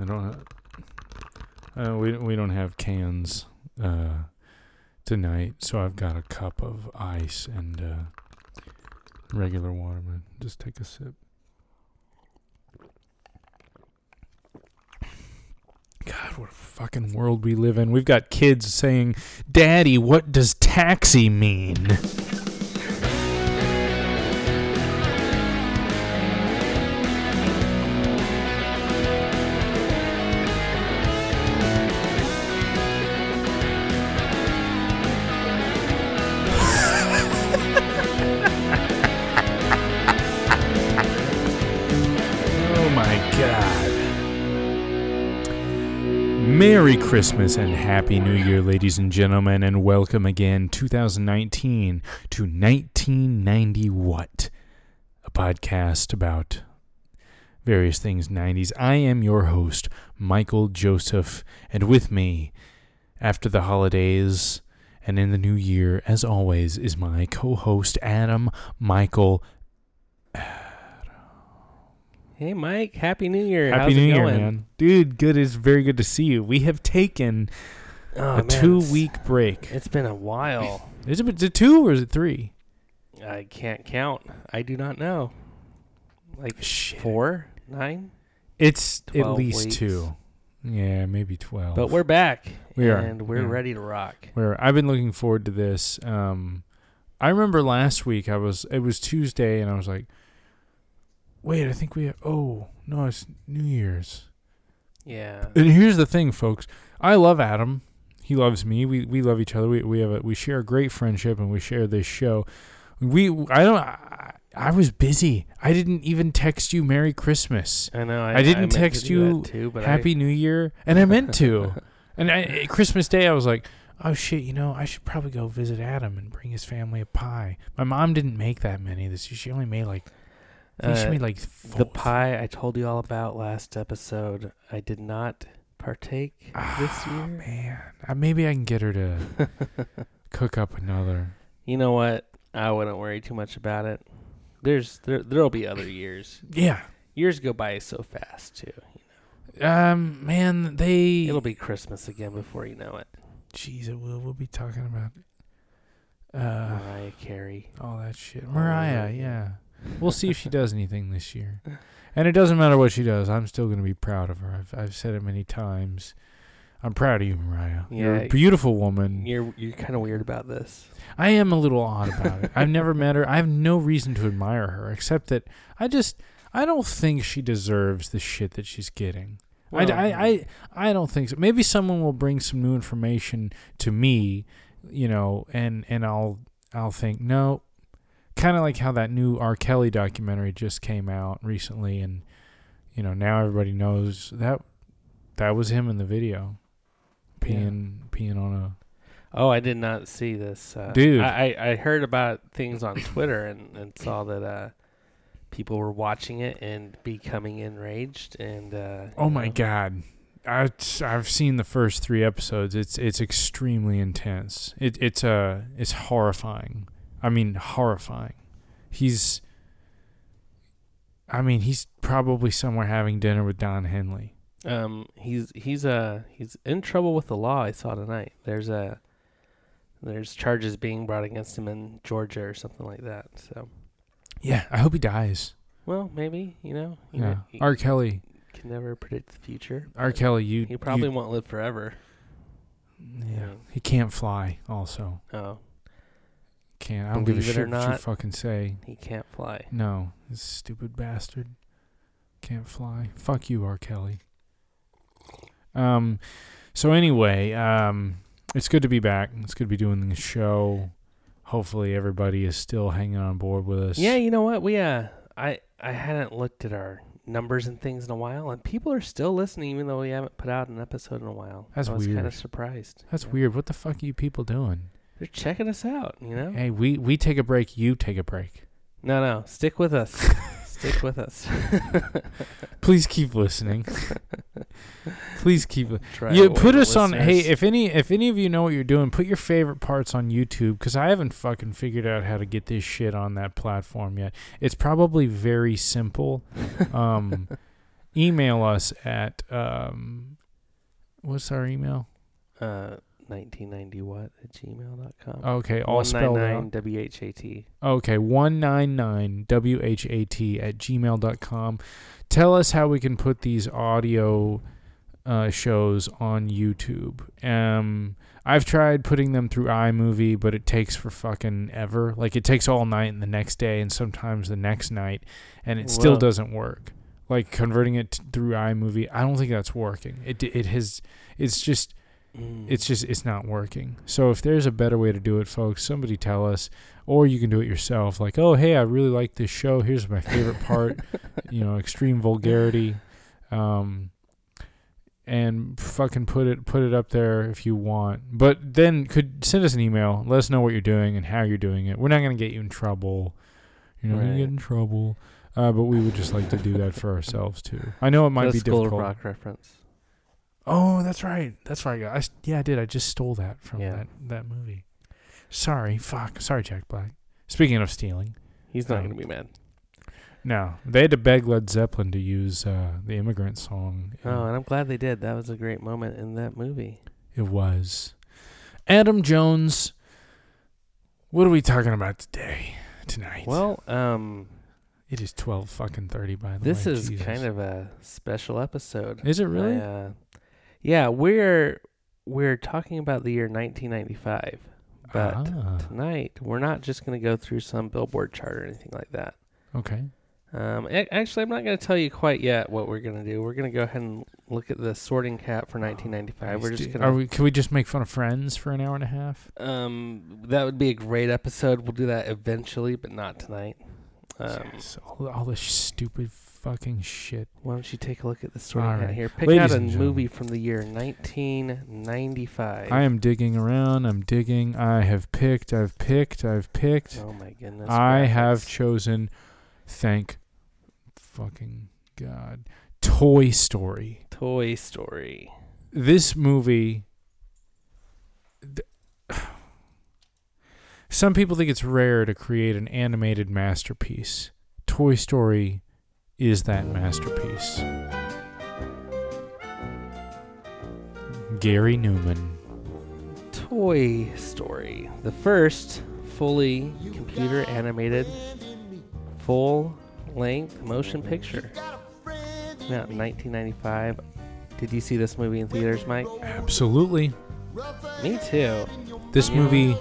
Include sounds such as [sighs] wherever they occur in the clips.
I don't. Uh, we we don't have cans uh, tonight, so I've got a cup of ice and uh, regular water. Man, just take a sip. God, what a fucking world we live in. We've got kids saying, "Daddy, what does taxi mean?" Merry Christmas and Happy New Year, ladies and gentlemen, and welcome again 2019 to 1990 What? A podcast about various things 90s. I am your host, Michael Joseph, and with me, after the holidays and in the new year, as always, is my co host, Adam Michael Hey Mike, Happy New Year. Happy How's New Year, man. Dude, good. It's very good to see you. We have taken Oh, a man, two week break. It's been a while. Is it, is it two or is it three? I can't count. I do not know. Like Shit. four, nine, It's at least weeks. two. Yeah, maybe 12. but we're back. We are, and we're yeah. ready to rock. Where I've been looking forward to this. Um, I remember last week I was it was Tuesday and I was like, wait, I think we have, oh no, it's New Year's. Yeah. And here's the thing, folks. I love Adam. He loves me. We we love each other. We we have a we share a great friendship and we share this show. We I don't I, I was busy. I didn't even text you Merry Christmas. I know. I, I didn't to text you too, Happy New Year, and I meant to. [laughs] and I, Christmas Day, I was like, "Oh shit, you know, I should probably go visit Adam and bring his family a pie." My mom didn't make that many this year. She only made like I think she Uh, made like four, the pie I told you all about last episode. I did not partake this Ah, year. Man, uh, maybe I can get her to [laughs] cook up another. You know what? I wouldn't worry too much about it. There's there there'll be other years. Yeah. Years go by so fast too. You know. Um, man, they. It'll be Christmas again before you know it. Jeez, it will. We'll be talking about. Uh, Mariah Carey. all that shit. Oh, Mariah, yeah. yeah. We'll see if she does anything this year. And it doesn't matter what she does. I'm still going to be proud of her. I've, I've said it many times. I'm proud of you, Mariah. You're a Yeah. beautiful woman. You're you're kind of weird about this. I am a little odd about it. I've never met her. I have no reason to admire her except that I just I don't think she deserves the shit that she's getting. I, I, I, mm. I don't think so. Maybe someone will bring some new information to me, you know, and and I'll I'll think no, kind of like how that new R. Kelly documentary just came out recently, and you know now everybody knows that that was him in the video, Yeah. peeing peeing on a Oh, I did not see this. Uh, Dude. I, I I heard about things on Twitter and, and saw that uh, people were watching it and becoming enraged and. Uh, Oh my know, god. I, I've seen the first three episodes. It's it's extremely intense. It it's uh it's horrifying. I mean horrifying. He's I mean he's probably somewhere having dinner with Don Henley. Um, he's he's uh he's in trouble with the law. I saw tonight. There's a there's charges being brought against him in Georgia or something like that. So, Yeah, I hope he dies. well, maybe you know. You Yeah, know, R. Kelly. can never predict the future. R. Kelly, you He probably you- won't live forever. yeah. He can't fly. Also, Oh, can't. I don't give a Believe it or shit what you not. fucking say. he can't fly. No, this stupid bastard can't fly. Fuck you, R. Kelly. Um, so anyway, um, it's good to be back. It's good to be doing the show. Hopefully, everybody is still hanging on board with us. Yeah, you know what? We uh, I I hadn't looked at our numbers and things in a while, and people are still listening, even though we haven't put out an episode in a while. That's I was kind weird. of surprised. that's Yeah. weird. What the fuck are you people doing? They're checking us out. You know? Hey, we we take a break. You take a break. No, no, stick with us. [laughs] stick with us. [laughs] Please keep listening. [laughs] Please keep. Try You away put the us on. Hey, listeners. if any if any of you know what you're doing, put your favorite parts on YouTube because I haven't fucking figured out how to get this shit on that platform yet. It's probably very simple. Um, email us at um, what's our email? Uh, 1990 what at gmail.com. Okay, all spelled out. 199 WHAT. Okay, 199 WHAT at gmail.com. Tell us how we can put these audio uh, shows on YouTube. Um, I've tried putting them through iMovie, but it takes for fucking ever. Like, it takes all night and the next day and sometimes the next night, and it still doesn't work. Like, converting it through iMovie, I don't think that's working. It, it has, it's just Mm. it's just it's not working. So if there's a better way to do it, folks, somebody tell us, or you can do it yourself. Like, oh hey, I really like this show. Here's my favorite part. [laughs] you know, extreme vulgarity, um, and fucking put it put it up there if you want. But then could send us an email. Let us know what you're doing and how you're doing it. We're not gonna get you in trouble. You're not gonna get in trouble. Uh, but we would just like to do that for ourselves too. I know it might That's be School of difficult. Rock reference. Oh, that's right. That's right. I, yeah, I did. I just stole that from Yeah. that, that movie. Sorry. Fuck. Sorry, Jack Black. Speaking of stealing, He's not Um, gonna be mad. no, they had to beg Led Zeppelin to use uh, the immigrant song. Oh, and I'm glad they did. That was a great moment in that movie. It was. Adam Jones. What are we talking about today? Tonight. Well, um, it is twelve fucking thirty. By the this way, this is Jesus. kind of a special episode. Is it really? I, uh, yeah, we're we're talking about the year 1995, but Ah, tonight we're not just going to go through some Billboard chart or anything like that. okay. Um, actually, I'm not going to tell you quite yet what we're going to do. We're going to go ahead and look at the sorting cap for 1995. We're just Are going we? Can we just make fun of Friends for an hour and a half? Um, that would be a great episode. We'll do that eventually, but not tonight. Um, yes. All, all this stupid fucking shit. Why don't you take a look at the sorting All right. here? Pick Ladies out a movie from the year 1995. I am digging around. I'm digging. I have picked. I've picked. I've picked. Oh my goodness. I have chosen. Thank fucking God. Toy Story. Toy Story. This movie. th- [sighs] Some people think it's rare to create an animated masterpiece. Toy Story is that masterpiece. Gary Newman. Toy Story. The first fully computer animated full length motion picture. In 1995. Did you see this movie in theaters, Mike? Absolutely. Me too. This Yeah. movie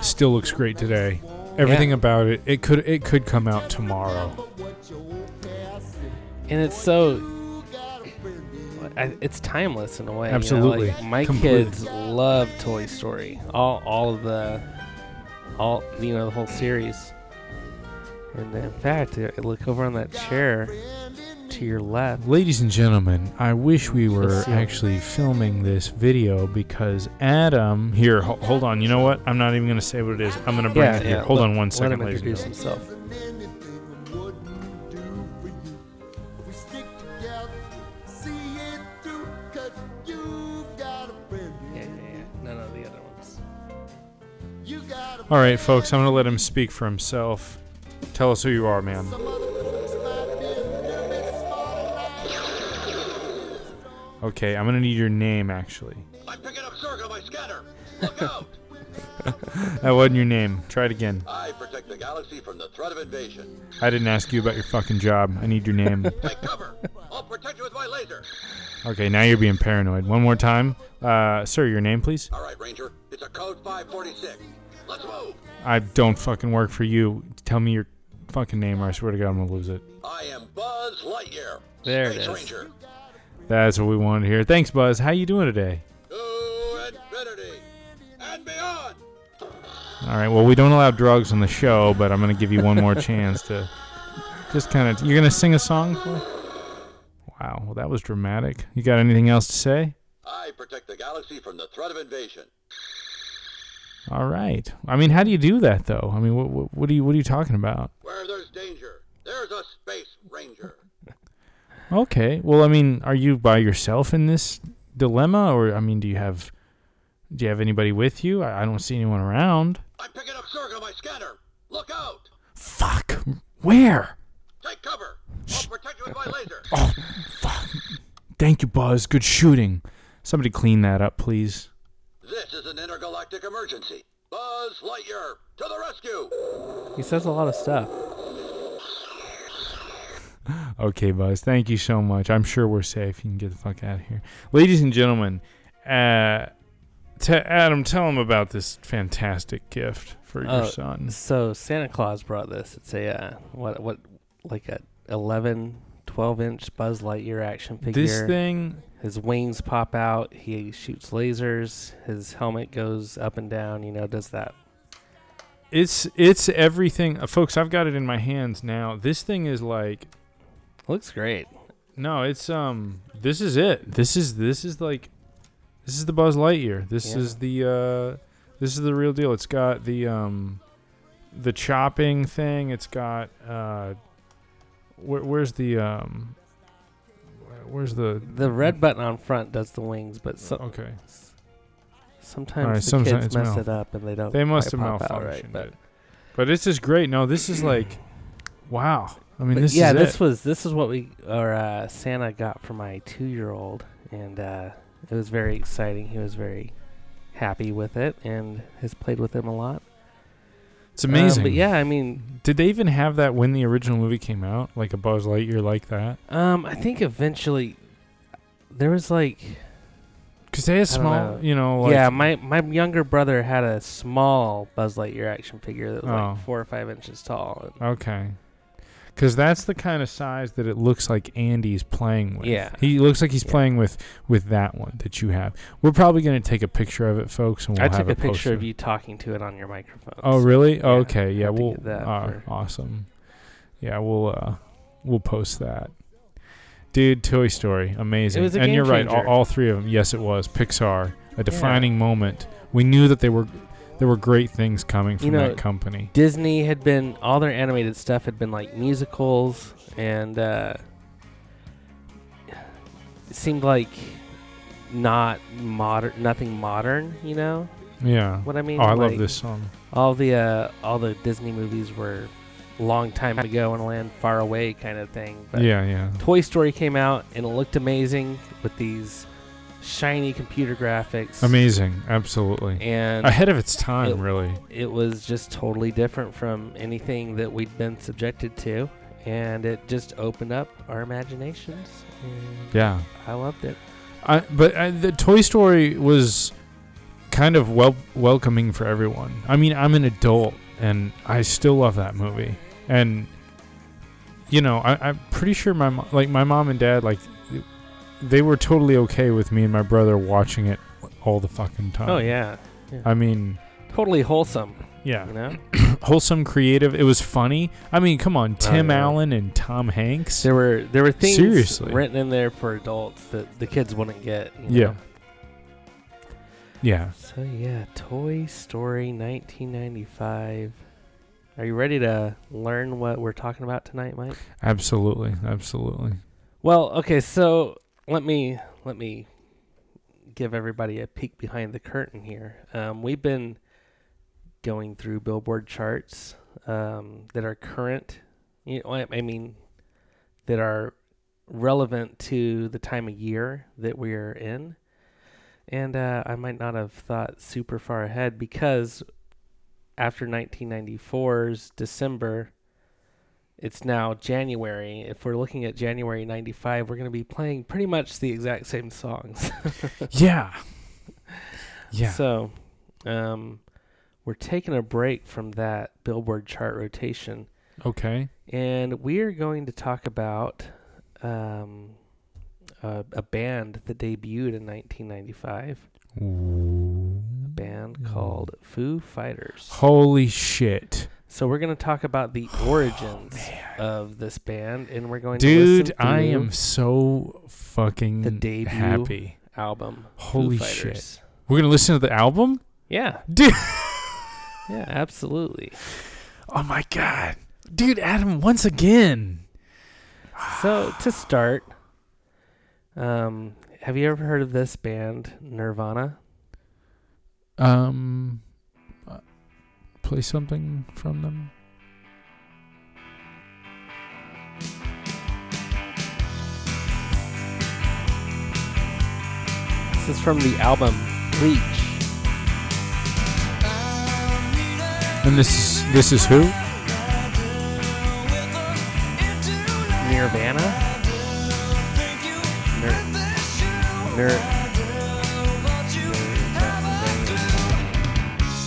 still looks great today. Everything about it, it could it could come out tomorrow. And it's so. I- It's timeless in a way. you know, Absolutely. like, my Completely. kids love Toy Story. All, all of the, all you know, the whole series. And in fact, uh, look over on that chair to your left. Ladies and gentlemen, I wish we were actually filming this video because Adam here. Ho- hold on. You know what? I'm not even gonna say what it is. I'm gonna bring Yeah, it here. yeah, Hold let- on one second, ladies and gentlemen. All right, folks. I'm gonna let him speak for himself. Tell us who you are, man. Okay, I'm gonna need your name actually. I'm picking up Zurg on my scanner. Look [laughs] out! That wasn't your name. Try it again. I protect the galaxy from the threat of invasion. I didn't ask you about your fucking job. I need your name. [laughs] Take cover. I'll protect you with my laser. Okay, now you're being paranoid. One more time. Uh, sir, your name, please? All right, Ranger. It's a code 546. I don't fucking work for you. Tell me your fucking name or I swear to God I'm gonna lose it. I am Buzz Lightyear. There it Space is. Ranger. That's what we wanted to hear. Thanks, Buzz. How you doing today? To infinity and beyond. All right. Well, we don't allow drugs on the show, but I'm gonna give you one more chance to just kind of. You're gonna sing a song for? Wow. Well, that was dramatic. You got anything else to say? I protect the galaxy from the threat of invasion. All right. I mean, how do you do that though? I mean, what what, what are you what are you talking about? Where there's danger, there's a Space Ranger. [laughs] Okay. Well, I mean, are you by yourself in this dilemma, or I mean, do you have do you have anybody with you? I, I don't see anyone around. I'm picking up Zurg on my scanner. Look out! Fuck. Where? Take cover. I'll protect you with my laser. Oh, fuck. Thank you, Buzz. Good shooting. Somebody clean that up, please. This is an intergalactic emergency. Buzz Lightyear, to the rescue! He says a lot of stuff. [laughs] Okay, Buzz. Thank you so much. I'm sure we're safe. You can get the fuck out of here. Ladies and gentlemen, uh, t- Adam, tell him about this fantastic gift for your Uh, son. So Santa Claus brought this. It's a uh, what what like a 11, 12 inch Buzz Lightyear action figure. This thing, His wings pop out. He shoots lasers. His helmet goes up and down. You know, does that. it's it's everything. Uh, folks, I've got it in my hands now. This thing is like Looks great. No, it's um. This is it. This is this is like, this is the Buzz Lightyear. This Yeah. is the uh, this is the real deal. It's got the um, the chopping thing. It's got uh, where, where's the um, where's the The red button on front does the wings, but so, okay? sometimes Alright, the sometimes kids mess mal- it up and they don't. They must have quite pop out malfunctioned right, but it. But this is great. No, this is like, wow. I mean, this yeah, is this it. was this is what we or uh, Santa got for my two year old, and uh, it was very exciting. He was very happy with it, and has played with him a lot. It's Um, amazing. but yeah, I mean, Did they even have that when the original movie came out? Like a Buzz Lightyear like that? um, I think eventually there was like, Because they had small, know. you know, like, yeah, my my younger brother had a small Buzz Lightyear action figure that was Oh. like four or five inches tall. Okay. Because that's the kind of size that it looks like Andy's playing with. Yeah. He looks like he's Yeah. playing with with that one that you have. We're probably going to take a picture of it, folks, and we'll I took have a picture posted. of you talking to it on your microphone. Oh, really? yeah, okay. Yeah. We'll. uh, for- awesome. Yeah. We'll. uh We'll post that. Dude, Toy Story, amazing. was a and you're right. All, all three of them. Yes, it was Pixar, a defining moment. We knew that they were there were great things coming from You know, that company. Disney had been all their animated stuff had been like musicals and uh, it seemed like not modern nothing modern, you know? Yeah. What I mean? Oh, I love this song. All the uh, all the Disney movies were long time ago in a land far away kind of thing. But yeah, yeah. Toy Story came out and it looked amazing with these shiny computer graphics. Amazing, absolutely. And Ahead of its time, it- really. it was just totally different from anything that we'd been subjected to and it just opened up our imaginations and Yeah. i loved it I, but uh, the Toy Story was kind of wel- welcoming for everyone. I mean, I'm an adult and I still love that movie. And you know, I, I'm pretty sure my mo- like my mom and dad like they were totally okay with me and my brother watching it all the fucking time. oh yeah I mean, totally wholesome yeah, you know [coughs] wholesome, creative. It was funny. I mean, come on, oh, Tim yeah. Allen and Tom Hanks. there were there were things Seriously. written in there for adults that the kids wouldn't get Yeah. know? yeah. so yeah toy story 1995 are you ready to learn what we're talking about tonight mike Absolutely, absolutely. Well, okay, so let me let me give everybody a peek behind the curtain here. Um, we've been going through Billboard charts um, that are current. You know, I mean, that are relevant to the time of year that we're in. And uh, I might not have thought super far ahead because after 1994's December, it's now January. If we're looking at January 95, we're going to be playing pretty much the exact same songs. [laughs] Yeah. Yeah. So, um, we're taking a break from that Billboard chart rotation, okay. and we're going to talk about um, a, a band that debuted in 1995. A band called Foo Fighters. Holy shit. So we're going to talk about the origins of this band, and we're going to Dude, I am so fucking The debut. happy. album. Holy shit. We're going to listen to the album? Yeah, Dude. [laughs] yeah, absolutely. Oh my god. Dude, Adam, once again. So to start, um, have you ever heard of this band, Nirvana? Um play something from them? This is from the album Bleach. And this is, this is who? Nirvana. Nir- Nir-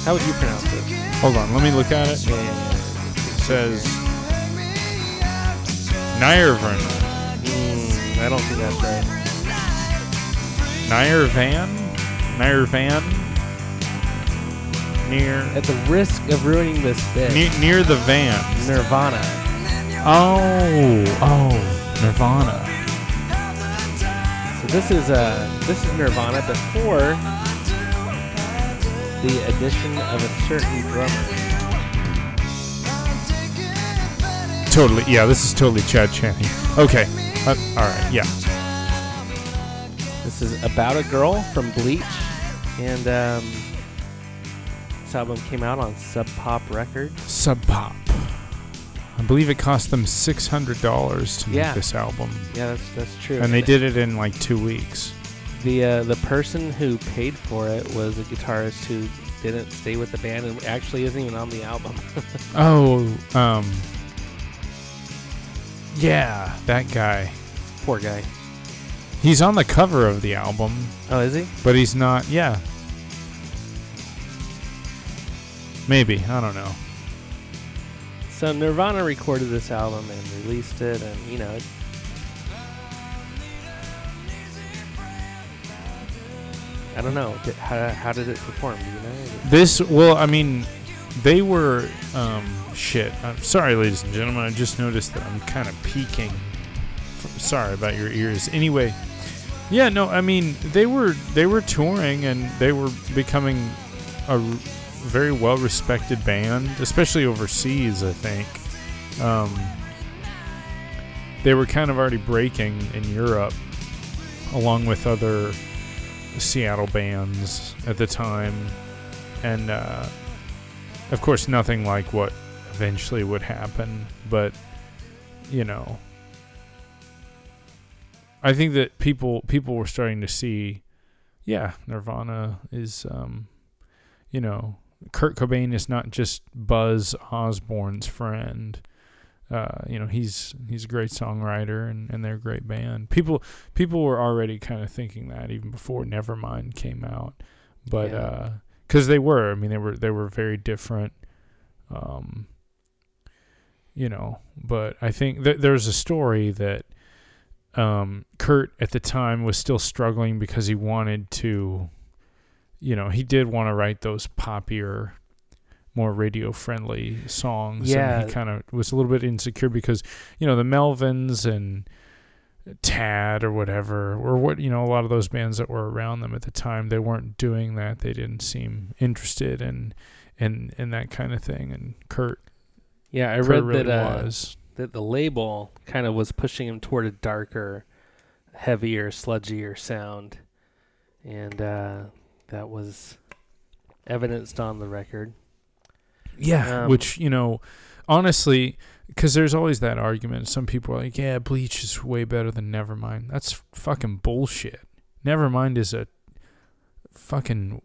How would you pronounce it? Hold on, let me look at it. It says Nirvan. Mm, I don't think that's right. Nirvan? Nirvan? Near At the risk of ruining this bit, near, near the van. Nirvana. Oh, oh, Nirvana. So this is uh this is Nirvana before the addition of a certain drummer. Totally, yeah, this is totally Chad Channing. Okay, uh, all right, yeah. This is about a girl from Bleach, and um, this album came out on Sub Pop Records. Sub Pop. I believe it cost them six hundred dollars to make this album, Yeah, that's that's true. and they did it in like two weeks. The uh, the person who paid for it was a guitarist who didn't stay with the band and actually isn't even on the album. [laughs] Oh, um, yeah, that guy. Poor guy. He's on the cover of the album, Oh, is he? but he's not. Yeah, maybe I don't know. So Nirvana recorded this album and released it, and you know, it, I don't know. How, how did it perform? You know? This, well, I mean, they were, um, shit. I'm sorry, ladies and gentlemen. I just noticed that I'm kind of peeking. Sorry about your ears. Anyway, yeah, no, I mean, they were they were touring and they were becoming a very well respected band, especially overseas. I think. Um, they were kind of already breaking in Europe, along with other Seattle bands at the time, and uh, of course, nothing like what eventually would happen. But you know, I think that people people were starting to see, yeah, Nirvana is, um, you know, Kurt Cobain is not just Buzz Osborne's friend. Uh, you know, he's he's a great songwriter and, and they're a great band. People people were already kind of thinking that even before Nevermind came out, but Yeah. because they were, I mean, they were they were very different. Um, you know, but I think th- there's a story that um, Kurt at the time was still struggling because he wanted to, you know, he did want to write those poppier, more radio friendly songs. Yeah. And he kind of was a little bit insecure because, you know, the Melvins and Tad or whatever, or what, you know, a lot of those bands that were around them at the time, they weren't doing that. They didn't seem interested in, in, in that kind of thing. And Kurt, Yeah, I Kurt read really that uh, that the label kind of was pushing him toward a darker, heavier, sludgier sound, and uh, that was evidenced on the record. Yeah, Um, which you know, honestly, because there's always that argument. Some people are like, "Yeah, Bleach is way better than Nevermind." That's fucking bullshit. Nevermind is a fucking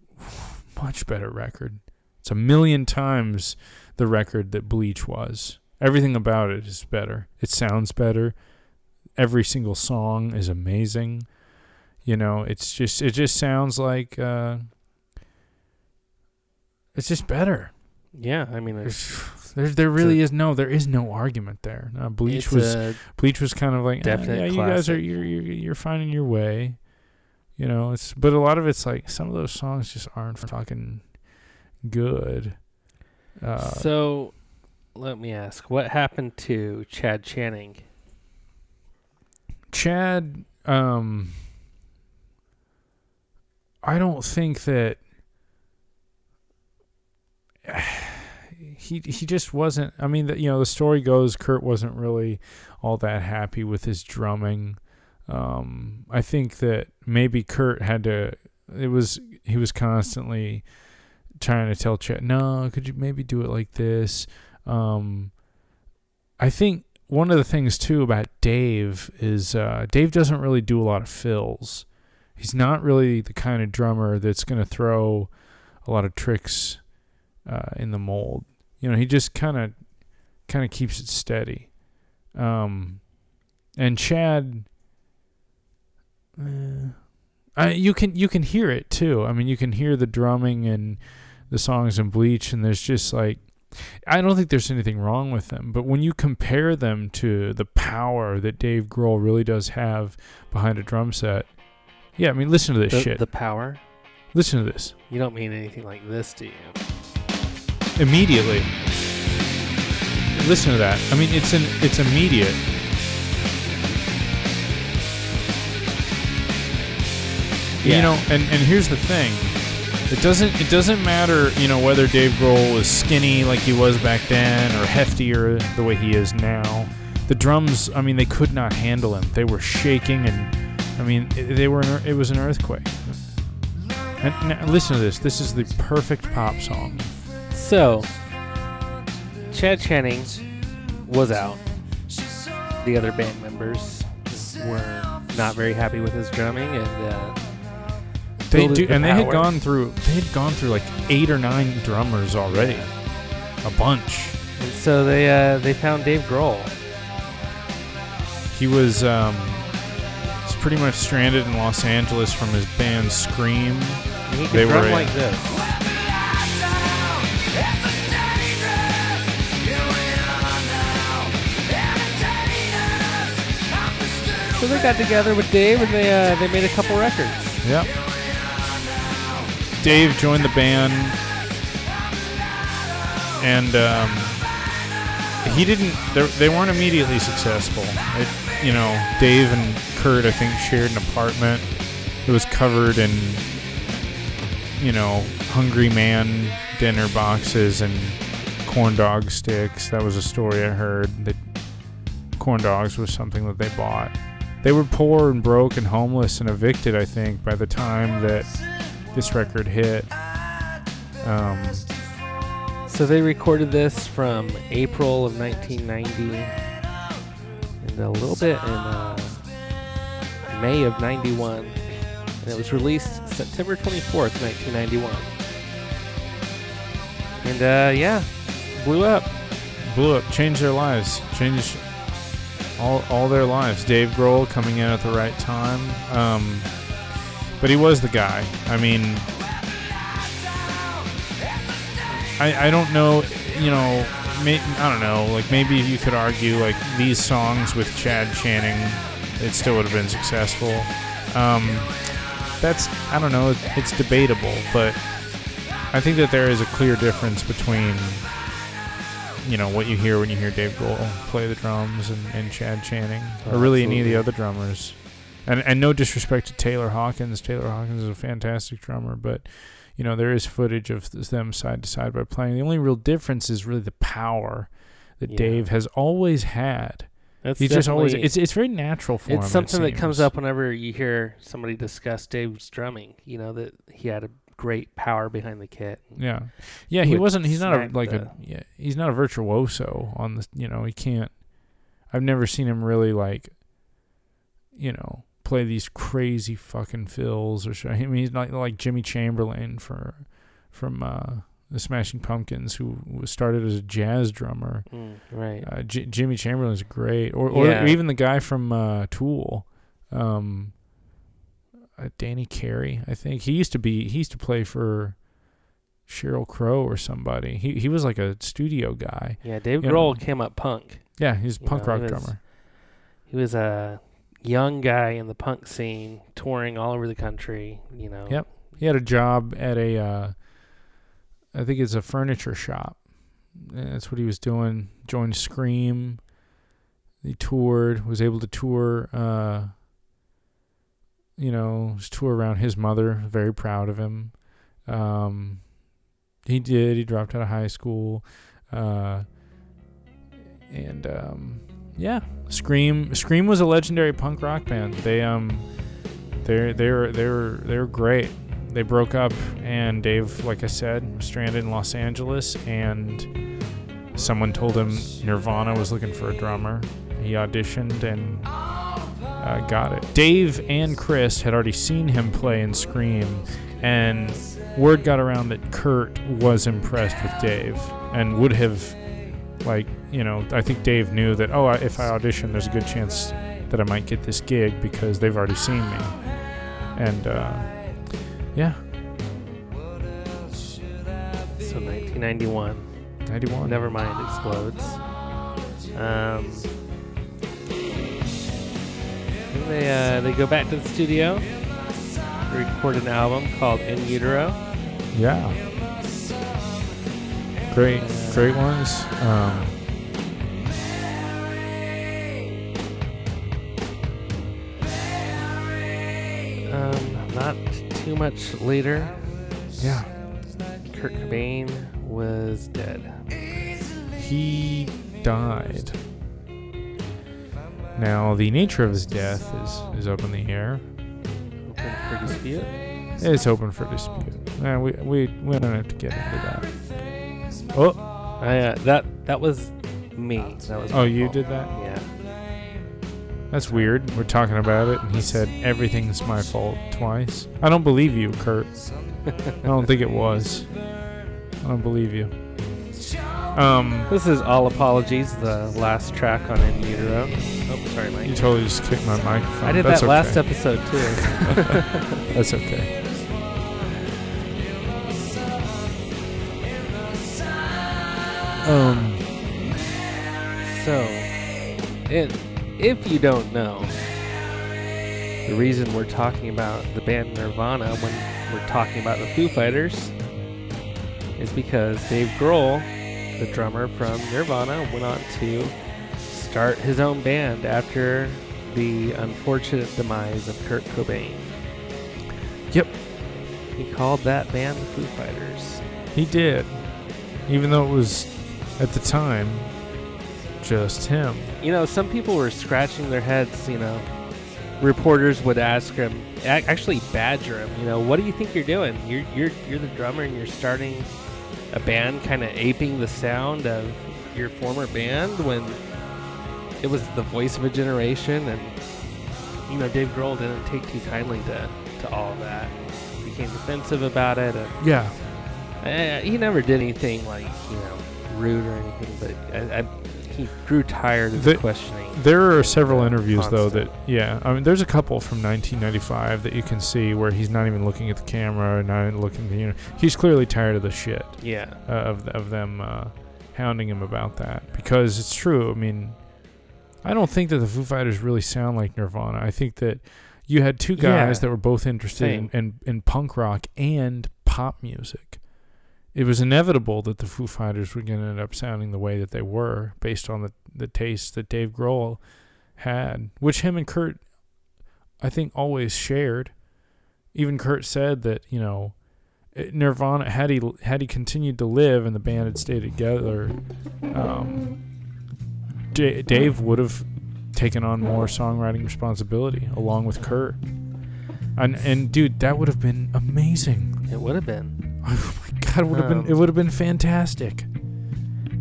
much better record. It's a million times the record that Bleach was. Everything about it is better. It sounds better. Every single song is amazing. You know, it's just it just sounds like uh it's just better. Yeah, I mean, [sighs] There's, there there really is no there is no argument there. Uh, Bleach was Bleach was kind of like eh, yeah, you guys are you're, you're you're finding your way. You know, it's but a lot of it's like some of those songs just aren't fucking good. Uh, so. Let me ask, what happened to Chad Channing? Chad, um, I don't think that [sighs] he he just wasn't. I mean, the, you know, the story goes Kurt wasn't really all that happy with his drumming. Um, I think that maybe Kurt had to. It was he was constantly trying to tell Chad, no, could you maybe do it like this? Um, I think one of the things too about Dave is uh, Dave doesn't really do a lot of fills. he's not really the kind of drummer that's going to throw a lot of tricks uh, in the mold. You know, he just kind of kind of keeps it steady. Um, and Chad, uh, I, you can you can hear it too. I mean, you can hear the drumming and the songs in Bleach, and there's just like I don't think there's anything wrong with them, but when you compare them to the power that Dave Grohl really does have behind a drum set, yeah, I mean, listen to this The, shit. the power. listen to this You don't mean anything like this, do you? Immediately. Listen to that. I mean, it's an it's immediate. You know, and and here's the thing. It doesn't it doesn't matter, you know, whether Dave Grohl was skinny like he was back then or heftier the way he is now. The drums, I mean, they could not handle him. They were shaking and I mean, they were an, it was an earthquake. And, now listen to this. This is the perfect pop song. So, Chad Channing was out. The other band members were not very happy with his drumming, and uh, They do, the and they had gone through. They had gone through like eight or nine drummers already, a bunch. and so they uh, they found Dave Grohl. He was um, was pretty much stranded in Los Angeles from his band Scream. And he could They drum were, like this. So they got together with Dave, and they uh, they made a couple records. Yep. Dave joined the band, and um, he didn't. They, they weren't immediately successful. It, you know, Dave and Kurt, I think, shared an apartment. It was covered in, you know, Hungry Man dinner boxes and corn dog sticks. That was a story I heard that corn dogs was something that they bought. They were poor and broke and homeless and evicted, I think, by the time that this record hit. Um, So they recorded this from April of 1990 and a little bit in uh, May of 91. And it was released September 24th, 1991. And uh, yeah, blew up. blew up, changed their lives, changed all all their lives. Dave Grohl coming in at the right time, um, but he was the guy. I mean, I I don't know, you know, may, I don't know. Like maybe you could argue like these songs with Chad Channing, it still would have been successful. Um, that's I don't know. It's debatable, but I think that there is a clear difference between you know what you hear when you hear Dave Grohl play the drums and, and Chad Channing, Oh, or really any of the other drummers. And and no disrespect to Taylor Hawkins. Taylor Hawkins is a fantastic drummer, but you know there is footage of them side to side by playing. The only real difference is really the power that Yeah. Dave has always had. That's He's just always it's it's very natural for him. it's it something that comes up whenever you hear somebody discuss Dave's drumming. You know that he had a great power behind the kit. Yeah, yeah. He wasn't. He's not a like the- a. Yeah, he's not a virtuoso on the. You know, he can't. I've never seen him really like. You know, play these crazy fucking fills or. I mean, he's not like Jimmy Chamberlin for, from uh, the Smashing Pumpkins, who was started as a jazz drummer. Mm, right. Uh, J- Jimmy Chamberlin's great, or or Yeah. even the guy from uh, Tool, um, uh, Danny Carey. I think he used to be. He used to play for Sheryl Crow or somebody. He he was like a studio guy. Yeah, Dave you Grohl know. came up punk. Yeah, he's a punk know, rock he was- drummer. He was a young guy in the punk scene, touring all over the country. You know. Yep. He had a job at a. Uh, I think it's a furniture shop. And that's what he was doing. Joined Scream. He toured. Was able to tour. Uh, you know, his tour around his mother. Very proud of him. Um, he did. He dropped out of high school. Uh, and um, yeah, Scream. Scream was a legendary punk rock band. They um, they're they're they're they're great. They broke up, and Dave, like I said, stranded in Los Angeles, and someone told him Nirvana was looking for a drummer. He auditioned, and uh, got it. Dave and Chris had already seen him play and Scream, and word got around that Kurt was impressed with Dave and would have, like, you know, I think Dave knew that, oh, if I audition, there's a good chance that I might get this gig because they've already seen me. And, uh, yeah, So 1991. 91. Nevermind explodes. Um, they uh, they go back to the studio, record an album called In Utero. Yeah. Great, great ones. Um, Um, not too much later, yeah. Kurt Cobain was dead. He died. Now, the nature of his death is, is up in the air. Open for dispute. It's open for dispute. We, we, we don't have to get into that. Oh, uh, that that was me. That was. oh, you fault. did that? Yeah. That's weird. We're talking about it, and he said everything's my fault twice. I don't believe you, Kurt. I don't think it was. I don't believe you. Um, This is all apologies. The last track on In Utero. Oh, sorry, Mike. you totally just kicked my microphone. I did That's that last okay. episode too. [laughs] [laughs] That's okay. Um, So, and if you don't know, the reason we're talking about the band Nirvana when we're talking about the Foo Fighters is because Dave Grohl, the drummer from Nirvana, went on to start his own band after the unfortunate demise of Kurt Cobain. Yep. He called that band the Foo Fighters. he did, even though it was at the time just him. you know, some people were scratching their heads. You know, reporters would ask him, actually badger him. You know, what do you think you're doing? You're you're you're the drummer and you're starting a band, kind of aping the sound of your former band when it was the voice of a generation. And you know, Dave Grohl didn't take too kindly to to all of that. He became defensive about it. Yeah, uh, he never did anything like you know rude or anything, but I, I, he grew tired of the, The- questioning. there are several interviews though that yeah, I mean, there's a couple from 1995 that you can see where he's not even looking at the camera, not even looking, you know, he's clearly tired of the shit. Yeah, uh, of of them uh, hounding him about that because it's true. I mean, I don't think that the Foo Fighters really sound like Nirvana. I think that you had two guys Yeah. that were both interested in, in, in punk rock and pop music. It was inevitable that the Foo Fighters were going to end up sounding the way that they were based on the, the taste that Dave Grohl had, which him and Kurt, I think, always shared. Even Kurt said that, you know, Nirvana had he had he continued to live and the band had stayed together, um, D- Dave would have taken on more songwriting responsibility along with Kurt. And and dude, that would have been amazing. it would have been. [laughs] Oh my god, it would have been Um, it would have been fantastic.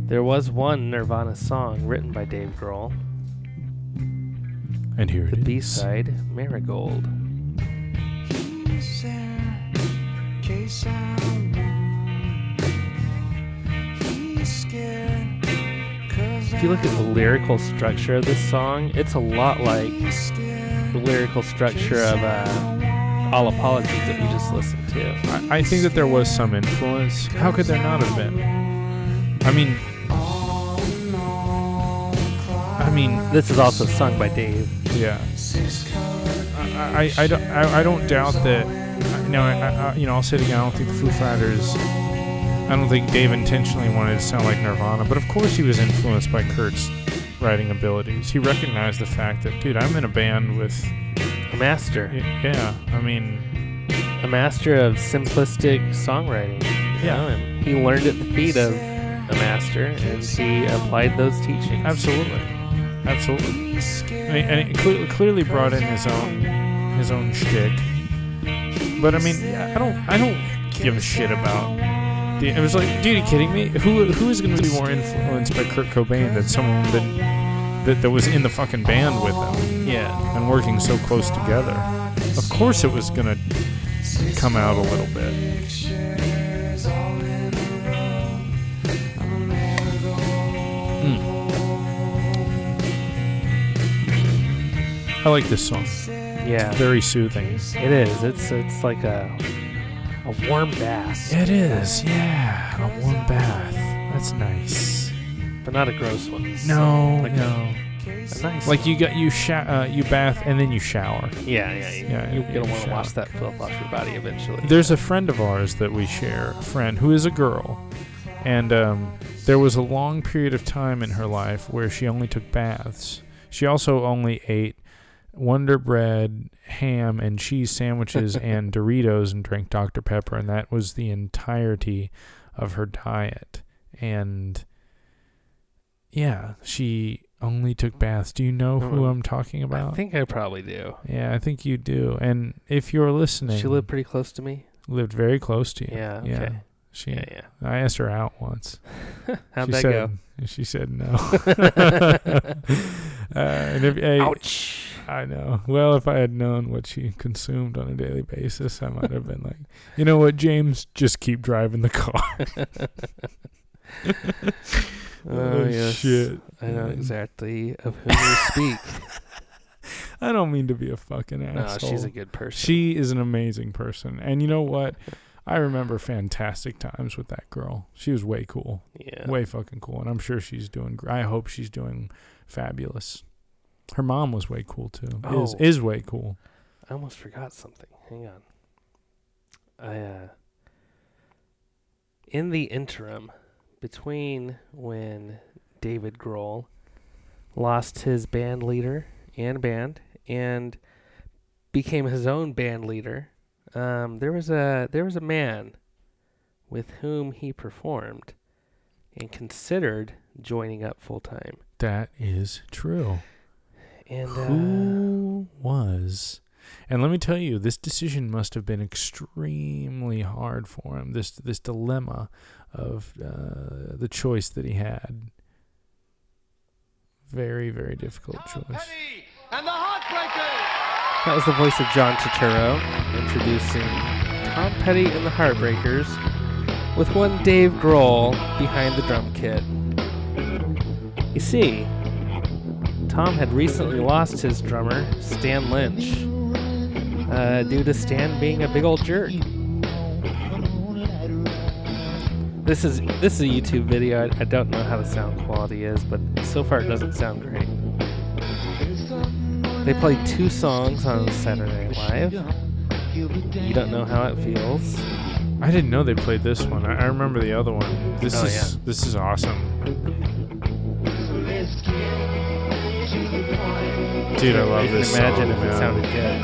There was one Nirvana song written by Dave Grohl, And here the it is. B side, Marigold. If you look at the lyrical structure of this song, it's a lot like the lyrical structure of uh, All Apologies that you just listened to. I, I think that there was some influence. How could there not have been? I mean, I mean, This is also sung by Dave. yeah. I, I, I don't I, I don't doubt that. No, I, I, you know I'll say it again. I don't think the Foo Fighters. I don't think Dave intentionally wanted to sound like Nirvana, but of course he was influenced by Kurt's writing abilities. He recognized the fact that, dude, I'm in a band with, master. yeah. I mean, a master of simplistic songwriting. Yeah. know, and he learned at the feet of a master, and he applied those teachings. Absolutely, absolutely. And he, and he cle- clearly brought in his own his own shtick. But I mean, I don't I don't give a shit about. The, it was like, dude, are you kidding me? Who who is going to be more influenced by Kurt Cobain than someone that that, that was in the fucking band with them. Yeah. and working so close together. Of course, it was gonna come out a little bit. Mm. I like this song. Yeah. Very soothing. It is. It's it's like a a warm bath, It is, yeah. A warm bath. That's nice. But not a gross one. No, Like no. A nice. Like you got you sho- uh, you bath and then you shower. yeah, yeah, you, yeah, you'll you want to wash that filth off your body eventually. There's a friend of ours that we share, a friend who is a girl, and um, there was a long period of time in her life where she only took baths. She also only ate Wonder Bread, ham, and cheese sandwiches [laughs] and Doritos and drank Dr. Pepper, and that was the entirety of her diet. And yeah, she only took baths. Do you know who. I'm talking about? I think I probably do. yeah, I think you do. And if you're listening, She lived pretty close to me. lived very close to you. Yeah. Yeah. She Yeah, yeah. I asked her out once. [laughs] How'd she that said, go? She said no. [laughs] [laughs] uh, and if, hey, Ouch. I know. Well, if I had known what she consumed on a daily basis, I might have been like, you know what, James, just keep driving the car. Oh, yes. shit. I know exactly of whom you speak. [laughs] I don't mean to be a fucking no, asshole. she's a good person. She is an amazing person, and you know what? I remember fantastic times with that girl. She was way cool. yeah. way fucking cool, and I'm sure she's doing. gr- I hope she's doing fabulous. Her mom was way cool too. Is Oh. is way cool. I almost forgot something. Hang on. I uh in the interim between when David Grohl lost his band leader and band and became his own band leader, um, there was a there was a man with whom he performed and considered joining up full time. That is true. And uh, Who was? And let me tell you, this decision must have been extremely hard for him. This this dilemma of uh, the choice that he had. Very very difficult choice. And the Heartbreakers! That was the voice of John Turturro introducing Tom Petty and the Heartbreakers with one Dave Grohl behind the drum kit. You see, Tom had recently lost his drummer, Stan Lynch, uh, due to Stan being a big old jerk. This is this is a YouTube video. I, I don't know how the sound quality is, but so far it doesn't sound great. They played two songs on Saturday Night Live. You don't know how it feels. I didn't know they played this one. I, I remember the other one. This Oh, is yeah. this is awesome. Dude, I love you can this imagine song, if it sounded good.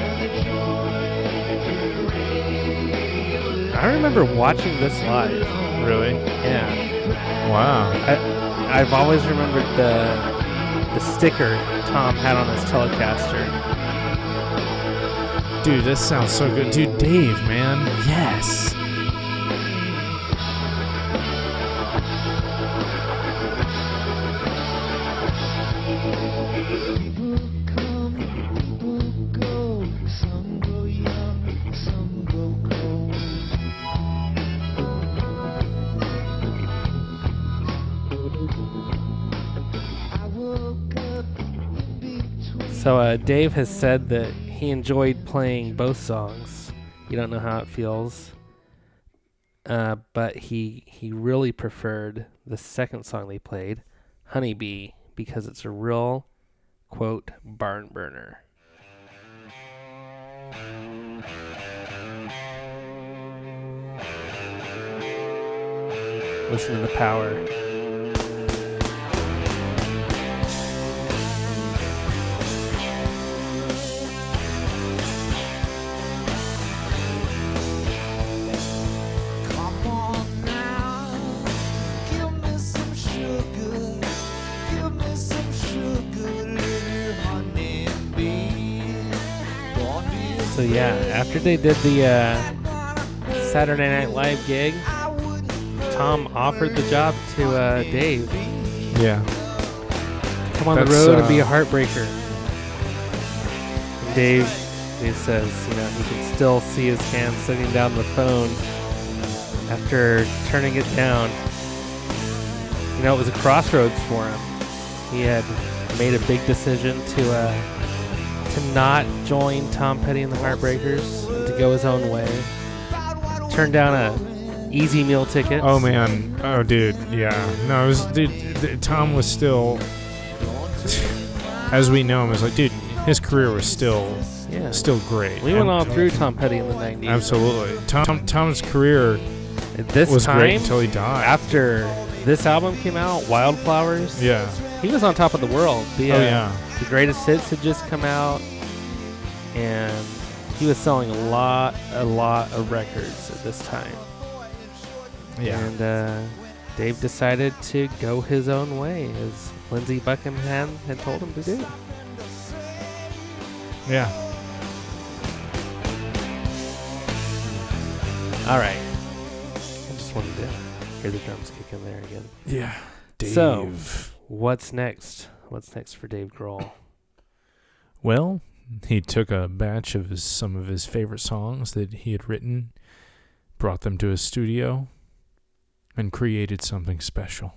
I remember watching this live. Really? Yeah, Wow. I, I've always remembered the the sticker Tom had on his Telecaster. Dude, this sounds so good. Dude, Dave, man. Yes. Dave has said that he enjoyed playing both songs. You don't know how it feels, uh, but he he really preferred the second song they played, "Honeybee," because it's a real quote barn burner. Listen to the power. So yeah, after they did the uh, Saturday Night Live gig, Tom offered the job to uh, Dave. Yeah. come on the That's, road and be a uh, heartbreaker. And Dave, Dave says, you know, he can still see his hand sitting down the phone after turning it down. You know, it was a crossroads for him. He had made a big decision to uh, to not join Tom Petty and the Heartbreakers and to go his own way. Turned down a easy meal ticket. Oh man. Oh dude. Yeah. No, it was dude. th- Tom was still, [laughs] as we know him, is like, dude. His career was still yeah. still great. We went all through Tom Petty in the 90s. Absolutely. Tom, Tom's career At this was time, great until he died. after this album came out, Wildflowers, yeah. he was on top of the world. The, Oh uh, yeah. The greatest hits had just come out, and he was selling a lot, a lot of records at this time. Yeah. And uh, Dave decided to go his own way, as Lindsey Buckingham had told him to do. Yeah. All right. I just wanted to hear the drums kick in there again. Yeah. Dave. So- What's next? What's next for Dave Grohl? Well, he took a batch of his, some of his favorite songs that he had written, brought them to his studio, and created something special.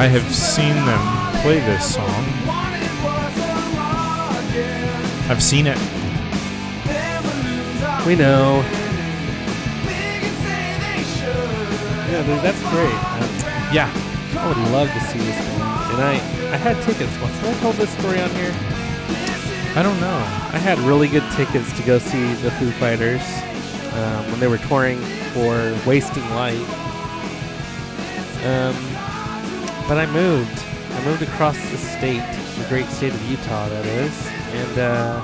I have seen them play this song. Wanted was a rocket. I've seen it. Their balloons are We know. big and say they should. Yeah, dude, that's great. Um, Yeah. I would love to see this band. And I, I had tickets once. Have I told this story on here? I don't know. I had really good tickets to go see the Foo Fighters um, when they were touring for Wasting Light. Um, but I moved. I moved across the state, the great state of Utah, that is, and uh,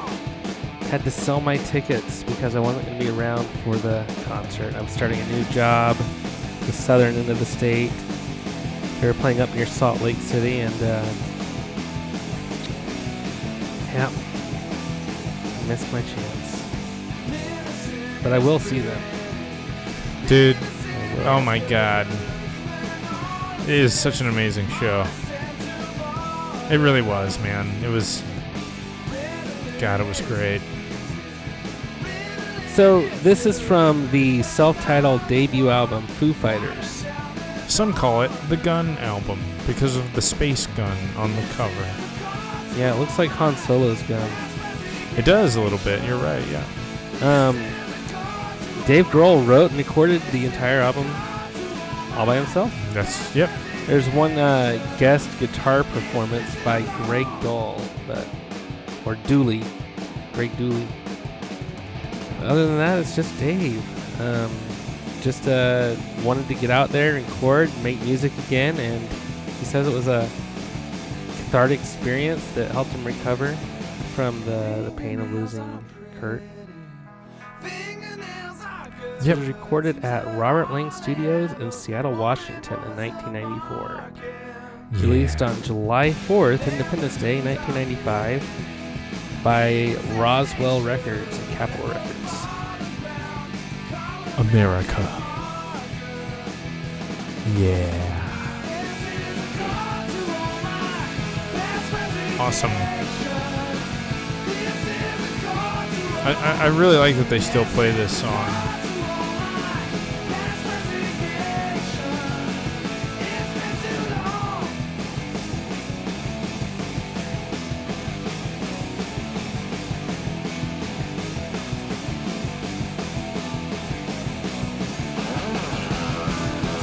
had to sell my tickets because I wasn't going to be around for the concert. I'm starting a new job, the southern end of the state. They were playing up near Salt Lake City, and uh, yeah, missed my chance. But I will see them. Dude, oh my god. It is such an amazing show. It really was, man. It was. God, it was great. So this is from the self-titled debut album Foo Fighters. Some call it the Gun album because of the space gun on the cover. Yeah, it looks like Han Solo's gun. It does a little bit. You're right. Yeah. Um, Dave Grohl wrote and recorded the entire album all by himself. Yes. yep. There's one uh, guest guitar performance by Greg Doll, but or Dooley, Greg Dooley. Other than that, it's just Dave. Um, just uh, wanted to get out there and record, make music again, and he says it was a cathartic experience that helped him recover from the, the pain of losing Kurt. Good. It was recorded at Robert Lang Studios in Seattle, Washington in 1994. Released on July 4th, Independence Day, 1995, by Roswell Records and Capitol Records. America. Yeah. Awesome. I, I really like that they still play this song.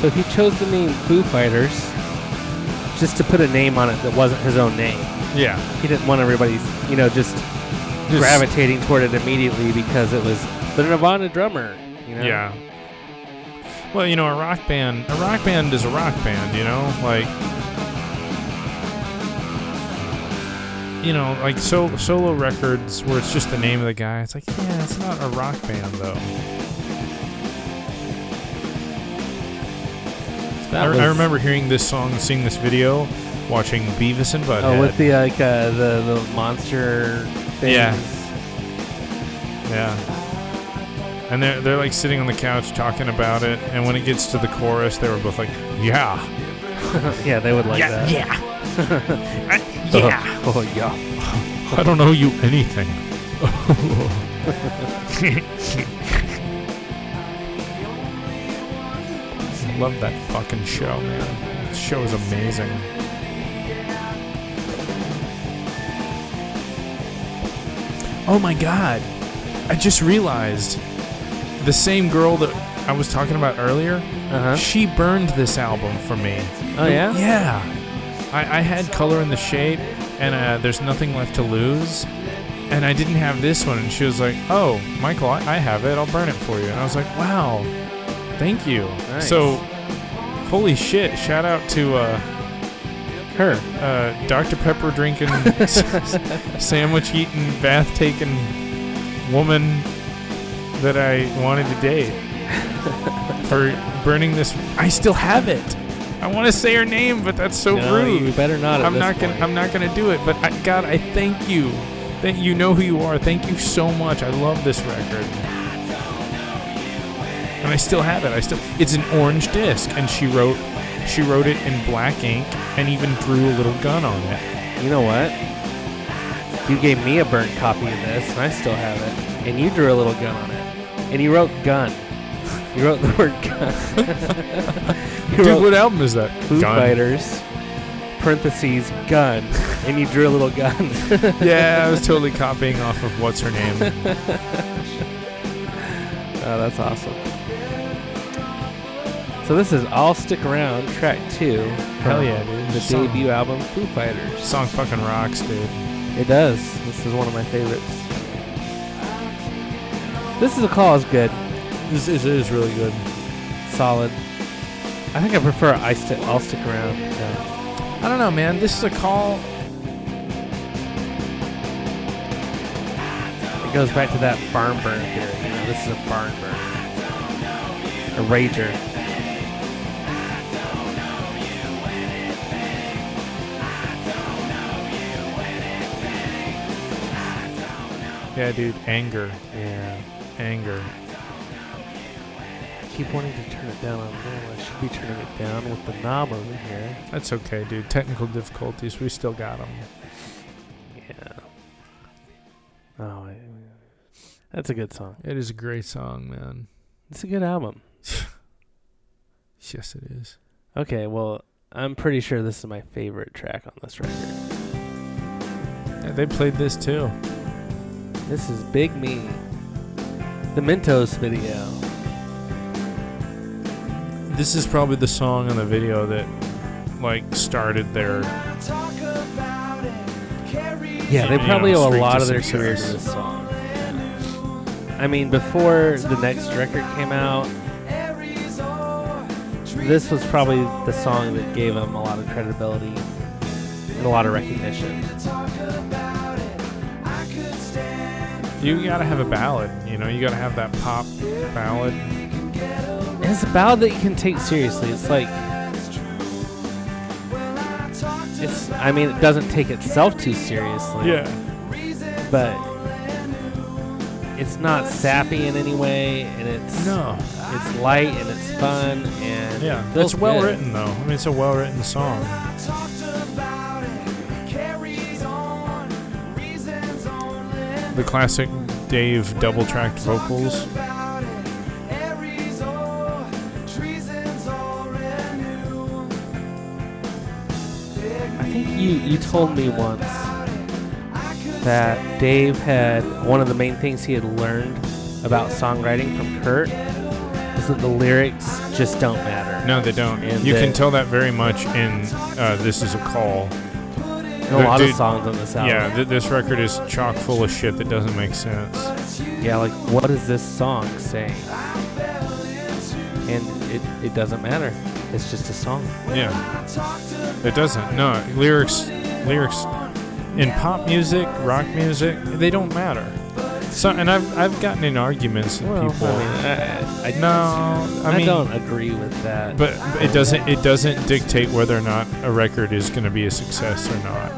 So he chose the name Foo Fighters just to put a name on it that wasn't his own name. Yeah. He didn't want everybody, you know, just, Just- gravitating toward it immediately because it was the Nirvana drummer. You know? Yeah. Well, you know, a rock band, a rock band is a rock band, you know? Like you know, like so, solo records where it's just the name of the guy. It's like, yeah, it's not a rock band though. I, was- I remember hearing this song, seeing this video, watching Beavis and Butthead. Oh, with the like uh, the the monster things. Yeah. Yeah. And they're, they're like sitting on the couch talking about it. And when it gets to the chorus, they were both like, yeah. [laughs] yeah, they would like yeah. that. Yeah. [laughs] Uh, yeah. Oh, yeah. [laughs] I don't know you anything. Love that fucking show, man. This show is amazing. Oh my god. I just realized the same girl that I was talking about earlier, Uh huh. she burned this album for me. Oh yeah. Yeah. I, I had Color and the Shape, and uh, There's Nothing Left to Lose, and I didn't have this one. And she was like, Oh, Michael, I, I have it. I'll burn it for you. And I was like, Wow, thank you. Nice. So, holy shit, shout out to uh, Her. uh, Dr. Pepper drinking, [laughs] sandwich eating, bath taking woman that I wanted to date [laughs] for burning this. I still have it. I want to say her name, but that's so no, rude. you better not. I'm not gonna. I'm not gonna do it. But I, God, I thank you. That you know who you are. Thank you so much. I love this record, and I still have it. I still. It's an orange disc, and she wrote. She wrote it in black ink, and even drew a little gun on it. You know what? You gave me a burnt copy of this, and I still have it. And you drew a little gun on it. And you wrote gun. You wrote the word gun. [laughs] you Dude, wrote what album is that? Foo Gun. Fighters, parentheses, gun. and you drew a little gun. [laughs] Yeah, I was totally copying off of what's her name. [laughs] Oh, that's awesome. So this is I'll Stick Around, track two. Hell yeah, dude. The Song- debut album, Foo Fighters. Song fucking rocks, dude. It does. This is one of my favorites. This is a call is good. This is, it is really good. Solid. I think I prefer I sti- I'll Stick Around. Yeah. I don't know, man. This is a call. It goes back to that barn burn theory. You know, this is a barn burn. A rager. Yeah, dude. Anger. Yeah. Anger. I keep wanting to turn it down on there. I should be turning it down with the knob over here. That's okay, dude. Technical difficulties. We still got them. Yeah. Oh, I- that's a good song. It is a great song, man. It's a good album. [laughs] Yes, it is. Okay, well, I'm pretty sure this is my favorite track on this record. Yeah, they played this too. This is Big Me, the Mentos video. This is probably the song in the video that, like, started their. Yeah, they probably owe a lot to of their career to success. this song. I mean, before the next record came out, this was probably the song that gave them a lot of credibility and a lot of recognition. You gotta have a ballad. You know, you gotta have that pop ballad. And it's a ballad that you can take seriously. It's like it's. I mean, it doesn't take itself too seriously. Yeah. But it's not sappy in any way, and it's No. It's light and it's fun and Yeah. it It's well good. written though. I mean, it's a well written song. The classic Dave double tracked vocals. I think you you told me once that Dave had one of the main things he had learned about songwriting from Kurt is that the lyrics just don't matter. No, they don't. And you can tell that very much in uh, "This Is a Call." A lot dude, of songs on this album. Yeah, th- this record is chock full of shit that doesn't make sense. Yeah, like what is this song saying? And it, it doesn't matter. It's just a song. Yeah, it doesn't. No lyrics, lyrics in pop music, rock music, they don't matter. So, and I've I've gotten in arguments with Well, people. I mean, I, I, no, I, I, mean, don't agree with that. But it doesn't it doesn't dictate whether or not a record is going to be a success or not.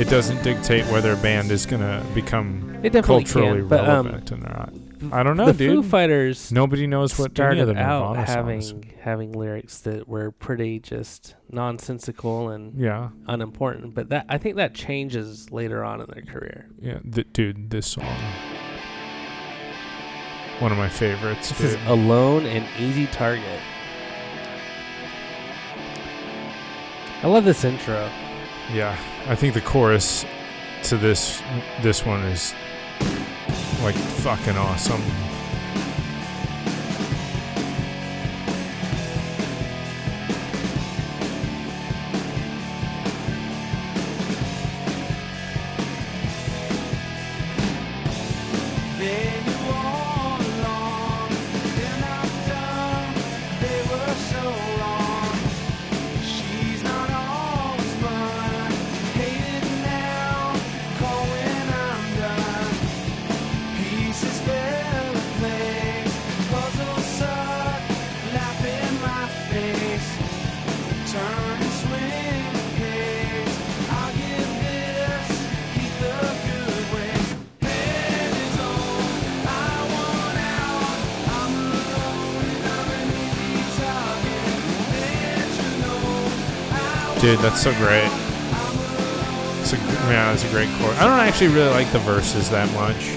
It doesn't dictate whether a band is going to become culturally can. But um, relevant or not. I don't know, the dude. Foo Fighters Nobody knows what any of started the out having songs. having lyrics that were pretty just nonsensical and Yeah, unimportant. But that I think that changes later on in their career. yeah, th- dude. This song, one of my favorites. This dude. is Alone and Easy Target. I love this intro. Yeah, I think the chorus to this this one is like fucking awesome. Dude, that's so great. It's a, yeah, it's a great chorus. I don't actually really like the verses that much.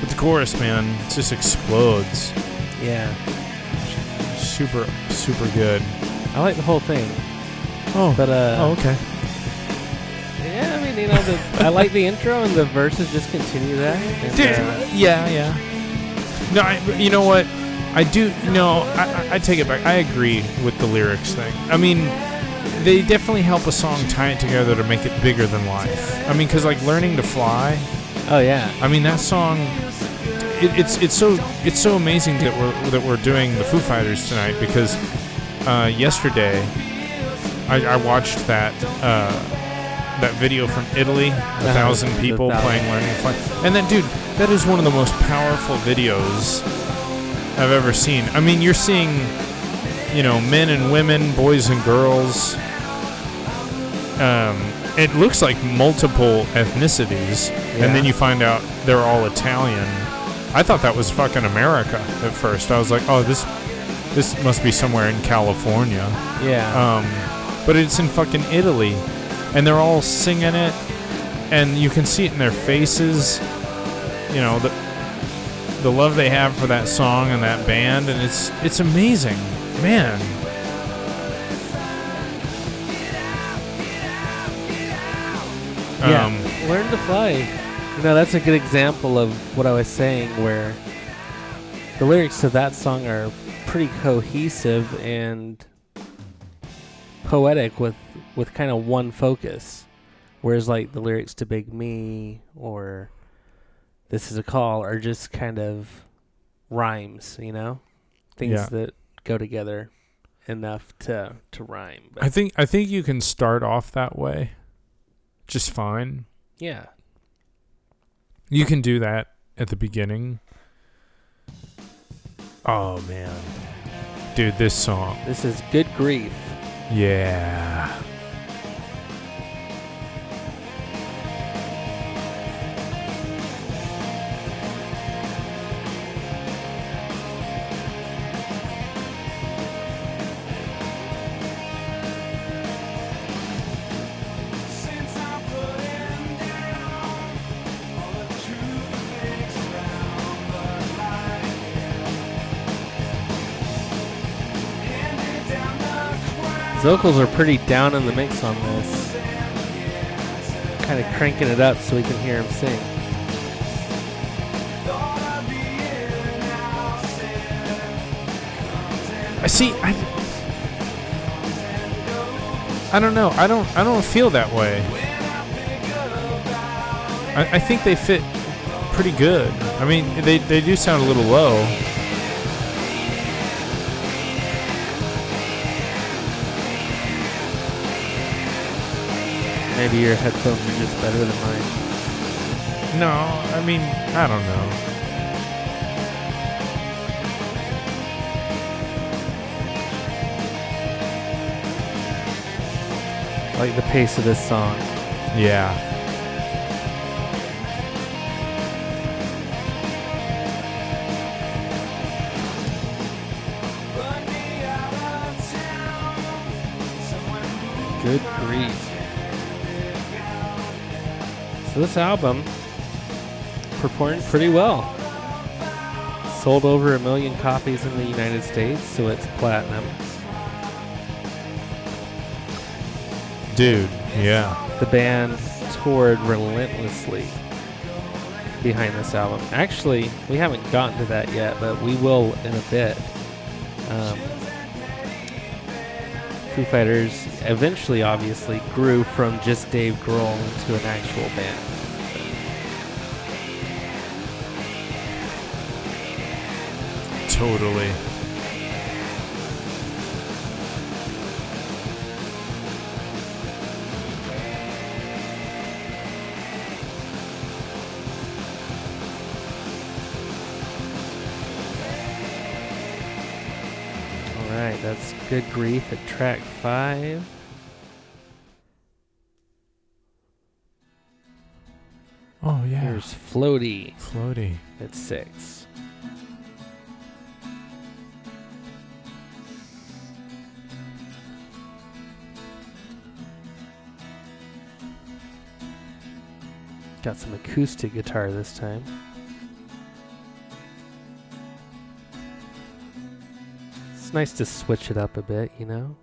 But the chorus, man, it just explodes. Yeah, Super, super good. I like the whole thing. Oh, But uh, oh, okay. yeah, I mean, you know, the, I like the intro and the verses just continue that. And, Dude, uh, yeah, yeah. No, I, you know what? I do. No, I, I- I take it back. I agree with the lyrics thing. I mean, they definitely help a song tie it together to make it bigger than life. I mean, because like learning to fly. oh yeah, I mean, that song. It, it's it's so it's so amazing that we're that we're doing the Foo Fighters tonight because uh, yesterday I, I watched that uh, that video from Italy, a Uh-huh. thousand people thousand. playing learning to fly, and that dude, that is one of the most powerful videos I've ever seen. I mean, you're seeing, you know, men and women, boys and girls. Um, it looks like multiple ethnicities, and then you find out they're all Italian. I thought that was fucking America at first. I was like, oh, this this must be somewhere in California. yeah. Um, but it's in fucking Italy, and they're all singing it, and you can see it in their faces. You know the the love they have for that song and that band, and it's it's amazing, man. Yeah, Um, learn to fly. You know, that's a good example of what I was saying, where the lyrics to that song are pretty cohesive and poetic with with kind of one focus, whereas like the lyrics to Big Me or This Is a Call are just kind of rhymes, you know, things Yeah. that go together enough to to rhyme. But I think I think you can start off that way, just fine. yeah, You can do that at the beginning. Oh man. Dude, this song. this is good grief. Yeah. Vocals are pretty down in the mix on this. Kind of cranking it up so we can hear him sing. I see. I, I don't know. I don't. I don't feel that way. I, I think they fit pretty good. I mean, they they do sound a little low. Maybe your headphones are just better than mine. No, I mean, I don't know. Like the pace of this song. Yeah. So this album performed pretty well. Sold over a million copies in the United States, so it's platinum. Dude, yeah. The band toured relentlessly behind this album. Actually, we haven't gotten to that yet, but we will in a bit. Um, Foo Fighters eventually, obviously, grew from just Dave Grohl into an actual band. Totally. Good Grief at track five. Oh yeah. Here's Floaty floaty. at six. Got some acoustic guitar this time. Nice to switch it up a bit, you know?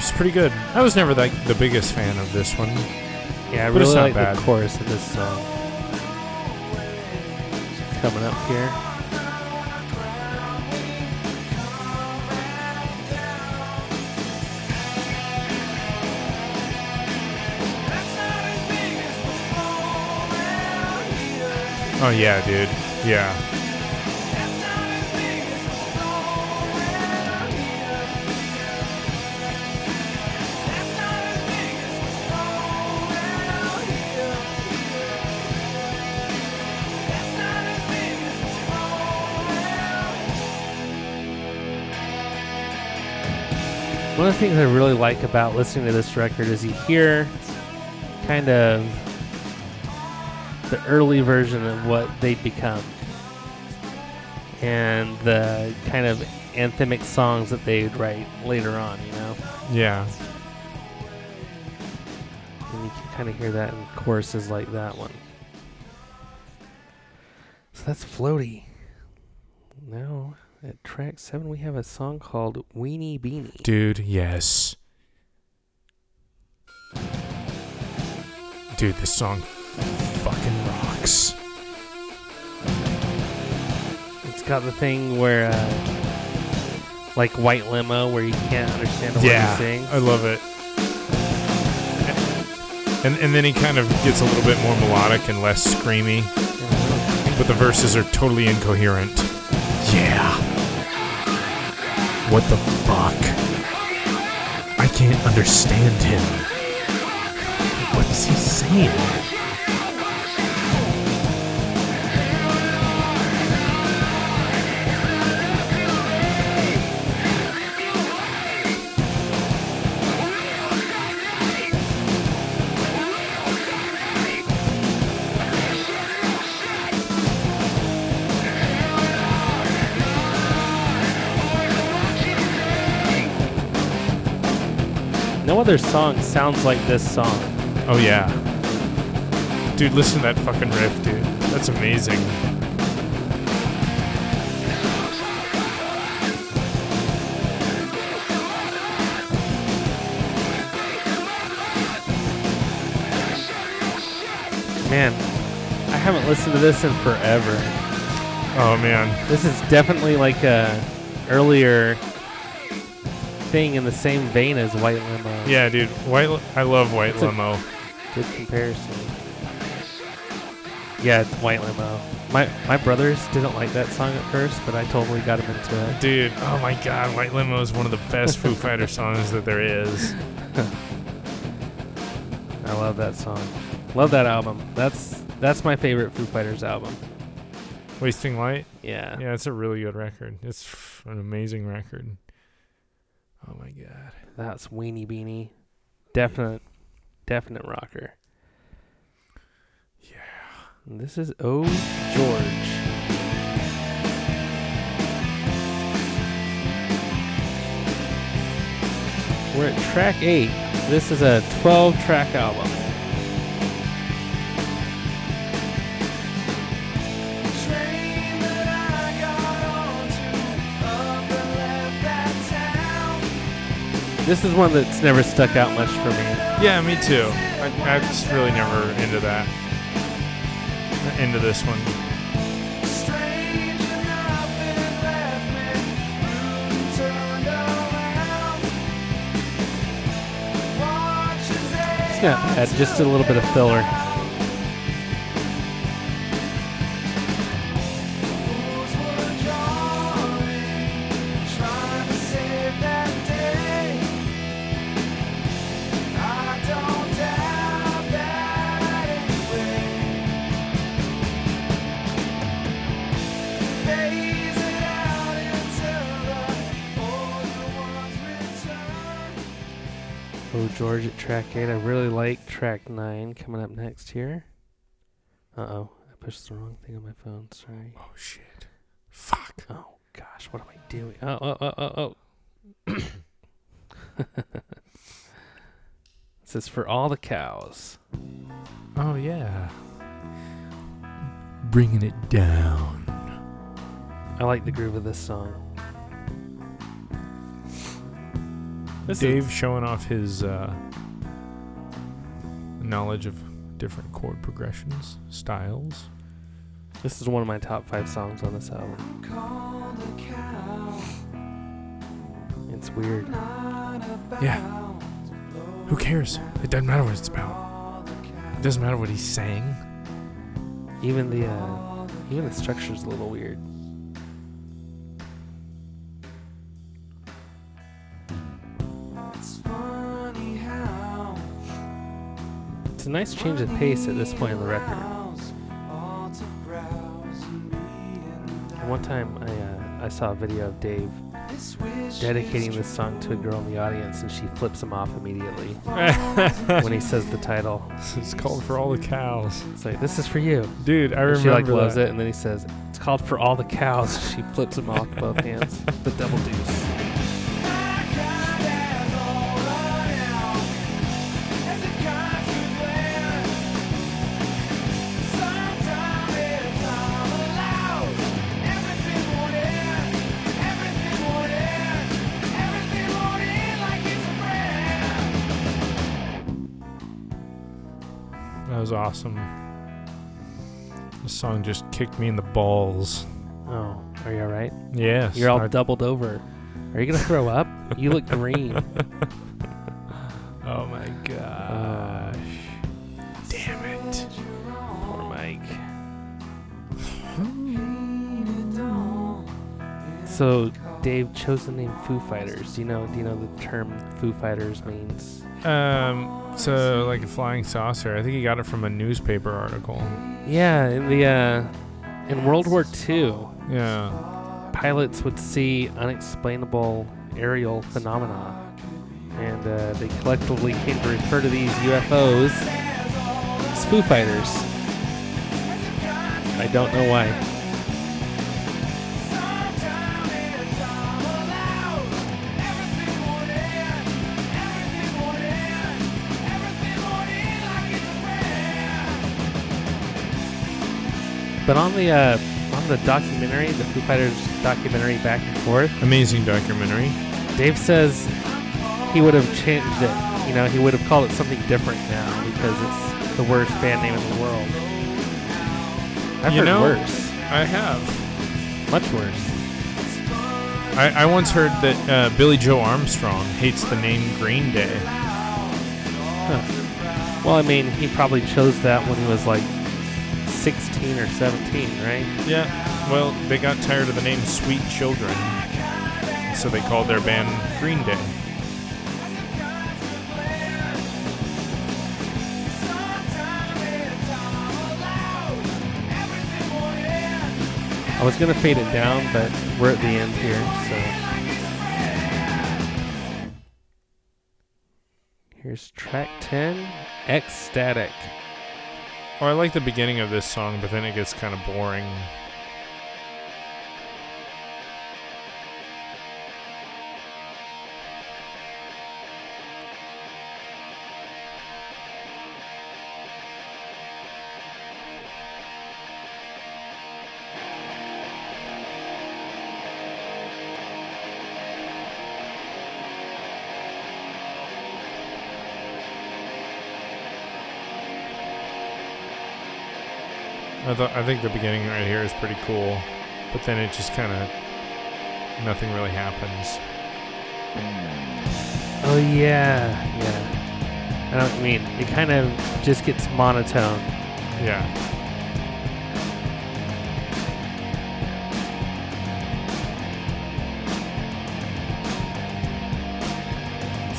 It's pretty good. I was never like the biggest fan of this one. Yeah, I But really like bad. the chorus of this song. Coming up here. Oh yeah, dude. Yeah. Of the things I really like about listening to this record is you hear kind of the early version of what they'd become and the kind of anthemic songs that they would write later on, you know? Yeah. And you can kind of hear that in choruses like that one. So that's Floaty. At track seven, we have a song called Weenie Beanie. Dude, yes. Dude, this song fucking rocks. It's got the thing where, uh, like White Limo, where you can't understand a word yeah. he's saying. I love it. And and then he kind of gets a little bit more melodic and less screamy, but the verses are totally incoherent. Yeah. What the fuck? I can't understand him. What is he saying? Other song sounds like this song. Oh yeah. Dude, listen to that fucking riff, dude. That's amazing. Man, I haven't listened to this in forever. Oh man. This is definitely like a earlier thing in the same vein as White Limo. Yeah, dude. White. I love White a- Limo. Good comparison. Yeah, White Limo. My my brothers didn't like that song at first, but I totally got them into it. Dude, oh my god, White Limo is one of the best Foo Fighter [laughs] songs that there is. [laughs] I love that song. Love that album. That's that's my favorite Foo Fighters album. Wasting Light? Yeah. Yeah, it's a really good record. It's an amazing record. Oh my god. That's Weenie Beanie. Definite definite rocker. Yeah. This is Oh George. We're at track eight. This is a 12 track album. This is one that's never stuck out much for me. Yeah, me too. I, I'm just really never into that. Into this one. Strange enough, it left me and turned around. Watch as It's not bad, just a little bit of filler. Track eight. I really like track nine coming up next here. Uh oh. I pushed the wrong thing on my phone. Sorry. Oh shit. Fuck. Oh gosh, what am I doing? Oh oh oh oh oh. [coughs] this is for all the cows. Oh yeah. Bringing it down. I like the groove of this song. This Dave showing off his uh, knowledge of different chord progressions, styles. this is one of my top five songs on this album. Called a cow, It's weird. Yeah. Who cares? It doesn't matter what it's about. It doesn't matter what he's saying. Even the uh, even the structure's a little weird. A nice change of pace at this point in the record. cows ought to browse and be in And one time I uh, I saw a video of Dave dedicating this song to a girl in the audience, and she flips him off immediately [laughs] when he says the title. it's called for all the cows. It's like this is for you. Dude, I And remember she like loves that. it, and then he says it's called for all the cows. [laughs] She flips him off both hands. [laughs] The double deuce. Song just kicked me in the balls. Oh, are you all right? Yes. You're all I- doubled over. Are you gonna throw up? You look green. [laughs] [laughs] oh my gosh. Damn it. Poor Mike. So Dave chose the name Foo Fighters. Do you know? Do you know the term Foo Fighters means? Um, so like a flying saucer. I think he got it from a newspaper article. Yeah, in the uh, in World War II, Yeah. pilots would see unexplainable aerial phenomena, and uh, they collectively came to refer to these UFOs as Foo Fighters. I don't know why. But on the uh, on the documentary, the Foo Fighters documentary, back and forth, Amazing documentary. Dave says he would have changed it. You know, he would have called it something different now because it's the worst band name in the world. I've You heard know- worse, I have. much worse. I, I once heard that uh, Billie Joe Armstrong hates the name Green Day. Well, I mean, he probably chose that when he was like 16 or 17, right? Yeah. Well, they got tired of the name Sweet Children, so they called their band Green Day. I was gonna fade it down, but we're at the end here, so. Here's track 10, Ecstatic. Well, I like the beginning of this song, but then it gets kind of boring. I think the beginning right here is pretty cool, but then it just kind of nothing really happens. Oh, yeah, yeah. I know what you mean. It kind of just gets monotone. Yeah.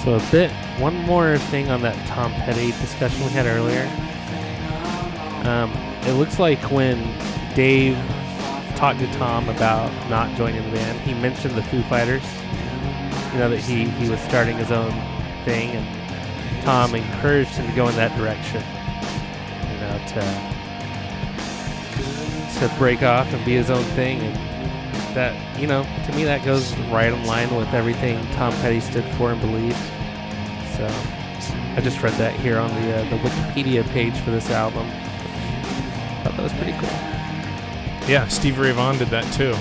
So, a bit, one more thing on that Tom Petty discussion we had earlier. Um, it looks like when Dave talked to Tom about not joining the band, he mentioned the Foo Fighters. You know, that he, he was starting his own thing, and Tom encouraged him to go in that direction. You know, to, to break off and be his own thing. And that, you know, to me, that goes right in line with everything Tom Petty stood for and believed. So I just read that here on the, uh, the Wikipedia page for this album. Thought that was pretty cool. Yeah, Steve Ray Vaughan did that too.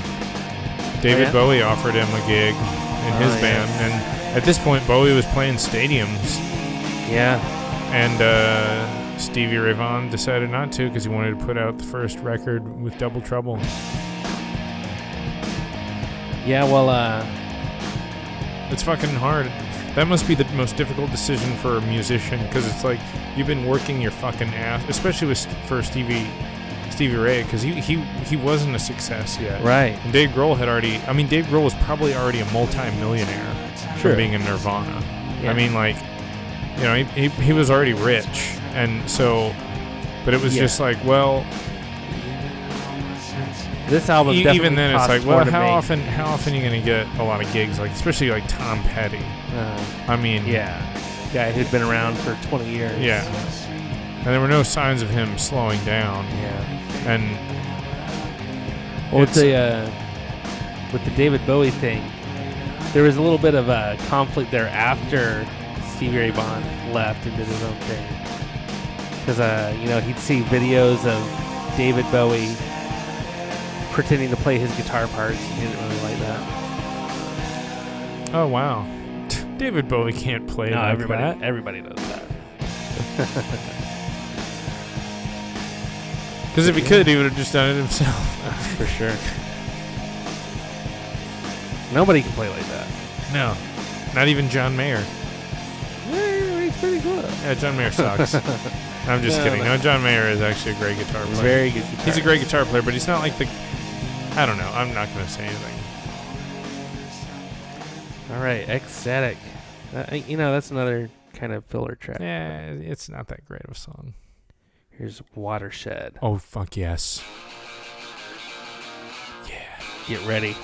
David yeah? Bowie offered him a gig in his Oh, band, and at this point, Bowie was playing stadiums, Yeah. and uh, Stevie Ray Vaughan decided not to because he wanted to put out the first record with Double Trouble. Yeah, well, uh, It's fucking hard. That must be the most difficult decision for a musician because it's like you've been working your fucking ass, especially with for Stevie Stevie Ray because he, he he wasn't a success yet. right. And Dave Grohl had already. I mean, Dave Grohl was probably already a multi-millionaire from being in Nirvana. Yeah. I mean, like, you know, he, he, he was already rich, and so, but it was Yeah. just like, well, This album e- even then, it's like, well, how often how often are you gonna get a lot of gigs, like especially like Tom Petty? Uh, I mean, yeah, guy who'd been around for 20 years. Yeah. and there were no signs of him slowing down, Yeah. And Well, with It's- the uh, with the David Bowie thing, there was a little bit of a conflict there after Stevie Ray Vaughan left and did his own thing. Because uh, you know he'd see videos of David Bowie pretending to play his guitar parts, and he didn't really like that. oh wow, [laughs] David Bowie can't play no, like everybody that. everybody does that. [laughs] Because if he could, he would have just done it himself. [laughs] For sure. Nobody can play like that. no, not even John Mayer. He's pretty good. Yeah, John Mayer sucks. [laughs] I'm just No, kidding. no. No, John Mayer is actually a great guitar player. Very good guitar. He's a great guitar player, but he's not like the. I don't know. I'm not going to say anything. All right, ecstatic. Uh, you know, that's another kind of filler track. Yeah, it's not that great of a song. Here's Watershed. Oh fuck yes. Yeah. Get ready.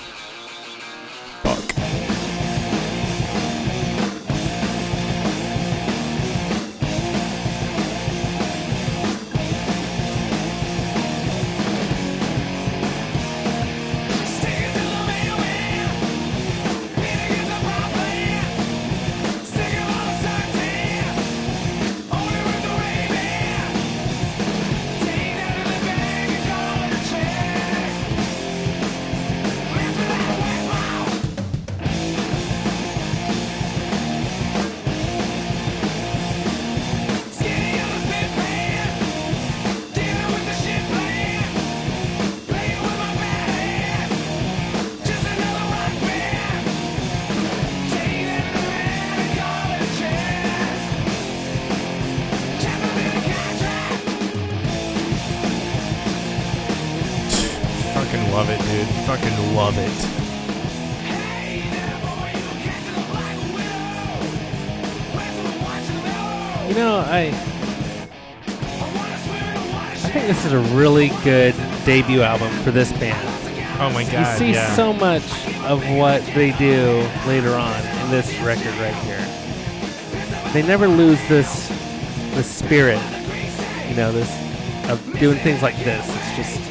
Love it. You know, I I think this is a really good debut album for this band. Oh my god! You see yeah. so much of what they do later on in this record right here. They never lose this this spirit, you know, this of doing things like this. It's just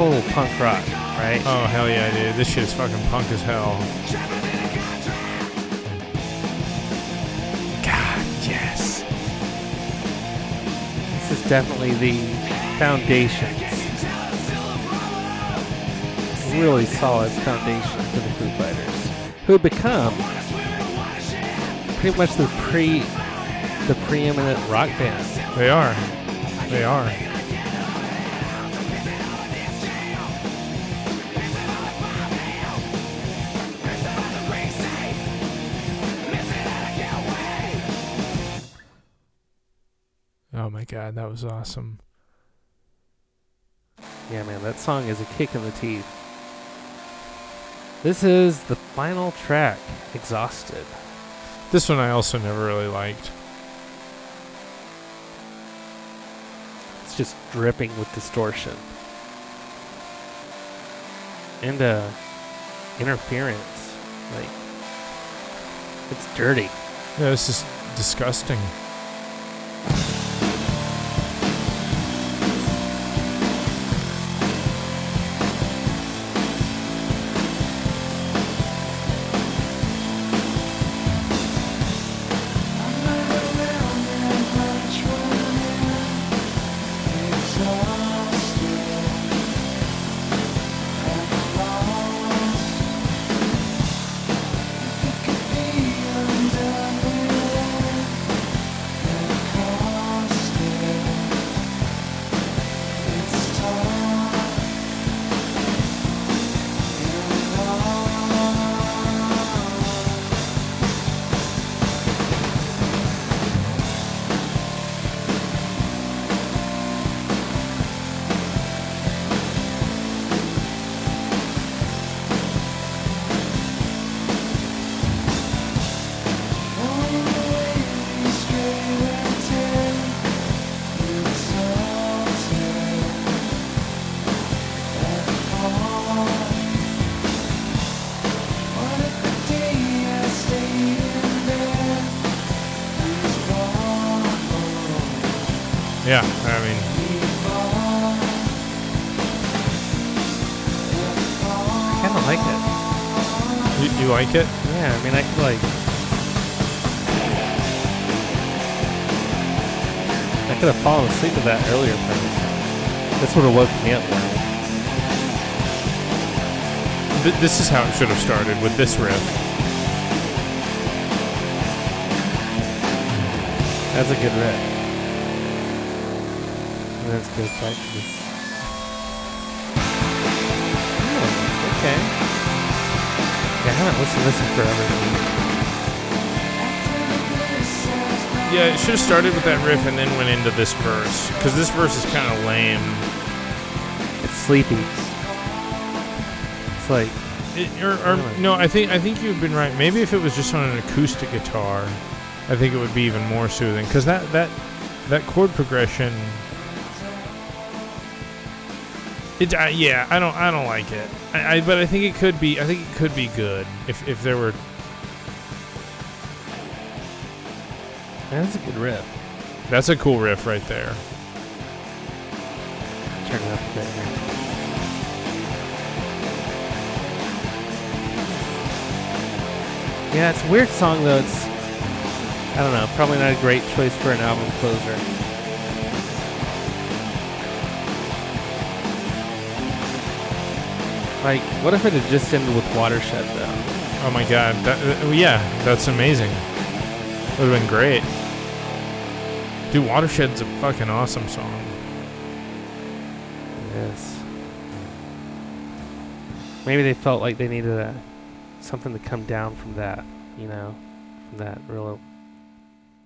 total punk rock, right? oh hell yeah, dude. This shit is fucking punk as hell. God, yes. This is definitely the foundation. Really solid foundation for the Foo Fighters, who become pretty much the pre the preeminent rock band. They are. They are. Was awesome. Yeah, man, that song is a kick in the teeth. This is the final track, Exhausted. This one I also never really liked. It's just dripping with distortion. And uh interference. Like it's dirty. Yeah, it's just disgusting. To that earlier premise. This would have woken me up this is how it should have started with this riff. That's a good riff. Then it goes back to this. Oh, okay. Yeah, I haven't listened to this in forever. Yeah, it should have started with that riff and then went into this verse. Because this verse is kind of lame. It's sleepy. It's like, It, or, or no, I think I think you've been right. Maybe if it was just on an acoustic guitar, I think it would be even more soothing. Because that that that chord progression. It uh, yeah, I don't I don't like it. I, I but I think it could be I think it could be good if if there were that's a good riff. that's a cool riff right there. Turn it up a bit here. Yeah, it's a weird song though. It's I don't know, probably not a great choice for an album closer. Like, what if it had just ended with Watershed though? Oh my god, that, uh, yeah, that's amazing. Would have been great. Dude, Watershed's a fucking awesome song. Yes. Maybe they felt like they needed a something to come down from that, you know, from that real.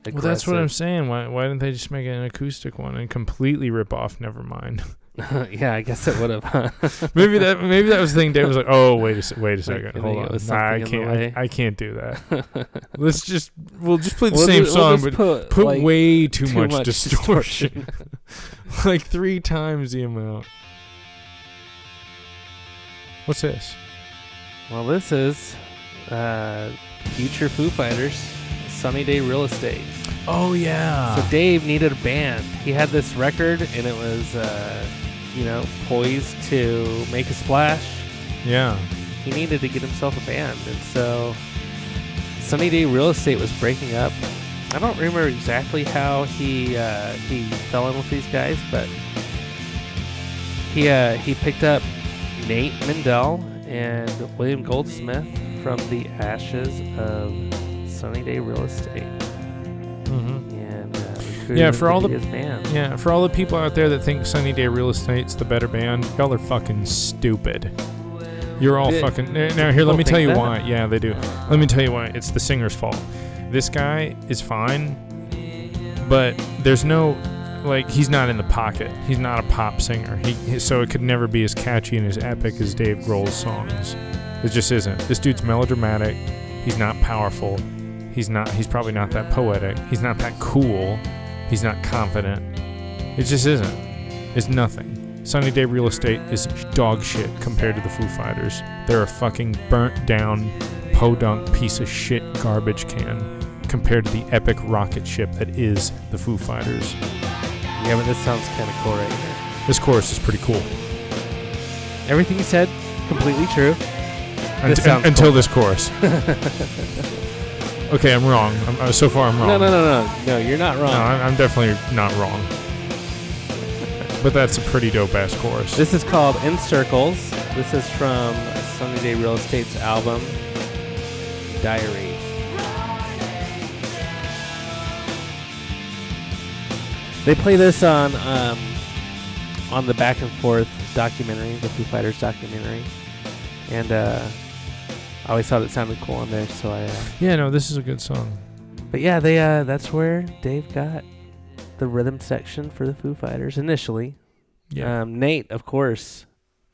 Well, that's what I'm saying. Why why didn't they just make an acoustic one and completely rip off Nevermind? [laughs] [laughs] yeah, I guess it would have. [laughs] maybe that maybe that was the thing. Dave was like, "Oh, wait a wait a second, hold on, nah, I something in the can't. I, I can't do that. [laughs] Let's just we'll just play the We'll same ju- we'll song, but put, put like, way too, too much, much distortion, like three times the amount. What's this? well, this is uh, future Foo Fighters, Sunny Day Real Estate. Oh yeah, So Dave needed a band. He had this record, and it was, uh, you know, poised to make a splash. yeah. He needed to get himself a band, and so Sunny Day Real Estate was breaking up. I don't remember exactly how he uh, he fell in with these guys, but he uh, he picked up Nate Mendel and William Goldsmith from the ashes of Sunny Day Real Estate, hmm Yeah, for all the- band. Yeah, for all the people out there that think Sunny Day Real Estate's the better band, y'all are fucking stupid. You're all fucking. Now, here, let me tell you that? why. Yeah, they do. Let me tell you why. It's the singer's fault. This guy is fine, but there's no. Like, he's not in the pocket. He's not a pop singer. He- so it could never be as catchy and as epic as Dave Grohl's songs. It just isn't. This dude's melodramatic. He's not powerful. He's not. He's probably not that poetic. He's not that cool. He's not confident. It just isn't. It's nothing. Sunny Day Real Estate is dog shit compared to the Foo Fighters. They're a fucking burnt down, podunk piece of shit garbage can compared to the epic rocket ship that is the Foo Fighters. Yeah, but this sounds kind of cool right here. This chorus is pretty cool. Everything you said, completely true. Unt- sounds until cool. this chorus. [laughs] okay, I'm wrong. I'm, uh, so far, I'm wrong. No, no, no, no, no. You're not wrong. No, I'm, I'm definitely not wrong. But that's a pretty dope ass chorus. This is called In Circles. This is from Sunny Day Real Estate's album, Diary. They play this on um, on the Back and Forth documentary, the Foo Fighters documentary, and uh, I always thought it sounded cool on there. So I, uh, yeah, no, this is a good song. but yeah, they uh, that's where Dave got the rhythm section for the Foo Fighters initially. Yeah, Um, Nate, of course,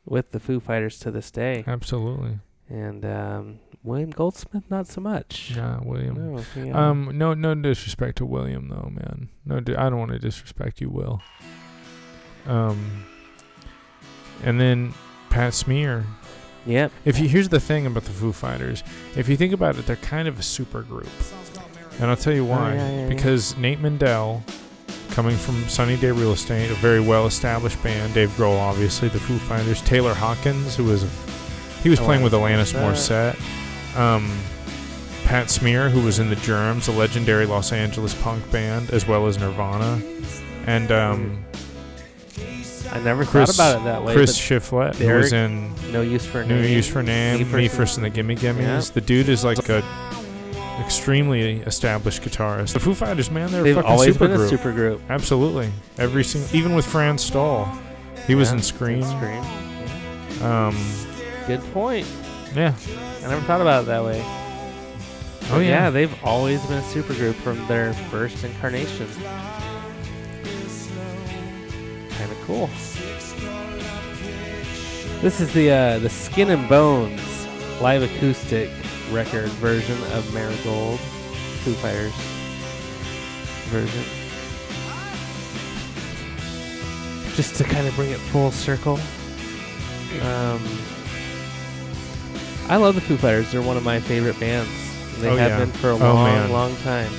with the Foo Fighters to this day, absolutely. and um, William Goldsmith, not so much. Nah, William. No, yeah. Um, no, no disrespect to William though, man. No, di- I don't want to disrespect you, Will. Um, and then Pat Smear. Yep. If you here's the thing about the Foo Fighters, if you think about it, they're kind of a super group, and I'll tell you why. Oh, yeah, yeah, yeah. because Nate Mendel, coming from Sunny Day Real Estate, a very well-established band. Dave Grohl, obviously, the Foo Fighters. Taylor Hawkins, who was he was playing with Alanis Alanis Morissette. Um, Pat Smear, who was in the Germs, a legendary Los Angeles punk band, as well as Nirvana, and um, I never Chris- thought about it that way. Chris Shiflett, who was in no use for a New name. Use for Name, Me Me First and the Gimme Gimmes. Yeah. The dude is like a extremely established guitarist. The Foo Fighters, man, they're a They've fucking always super been group. a super group. Absolutely, every single, even with Franz Stahl, he was Yeah, in Scream. Scream. Um, Good point. yeah. I never thought about it that way. Oh But yeah. they've always been a super group from their first incarnation. Kind of cool. This is the uh, the Skin and Bones live acoustic record version of Marigold, Foo Fighters version. Just to kind of bring it full circle. Um, I love the Foo Fighters. They're one of my favorite bands. They Oh, have yeah. been for a Oh, long, man. long time.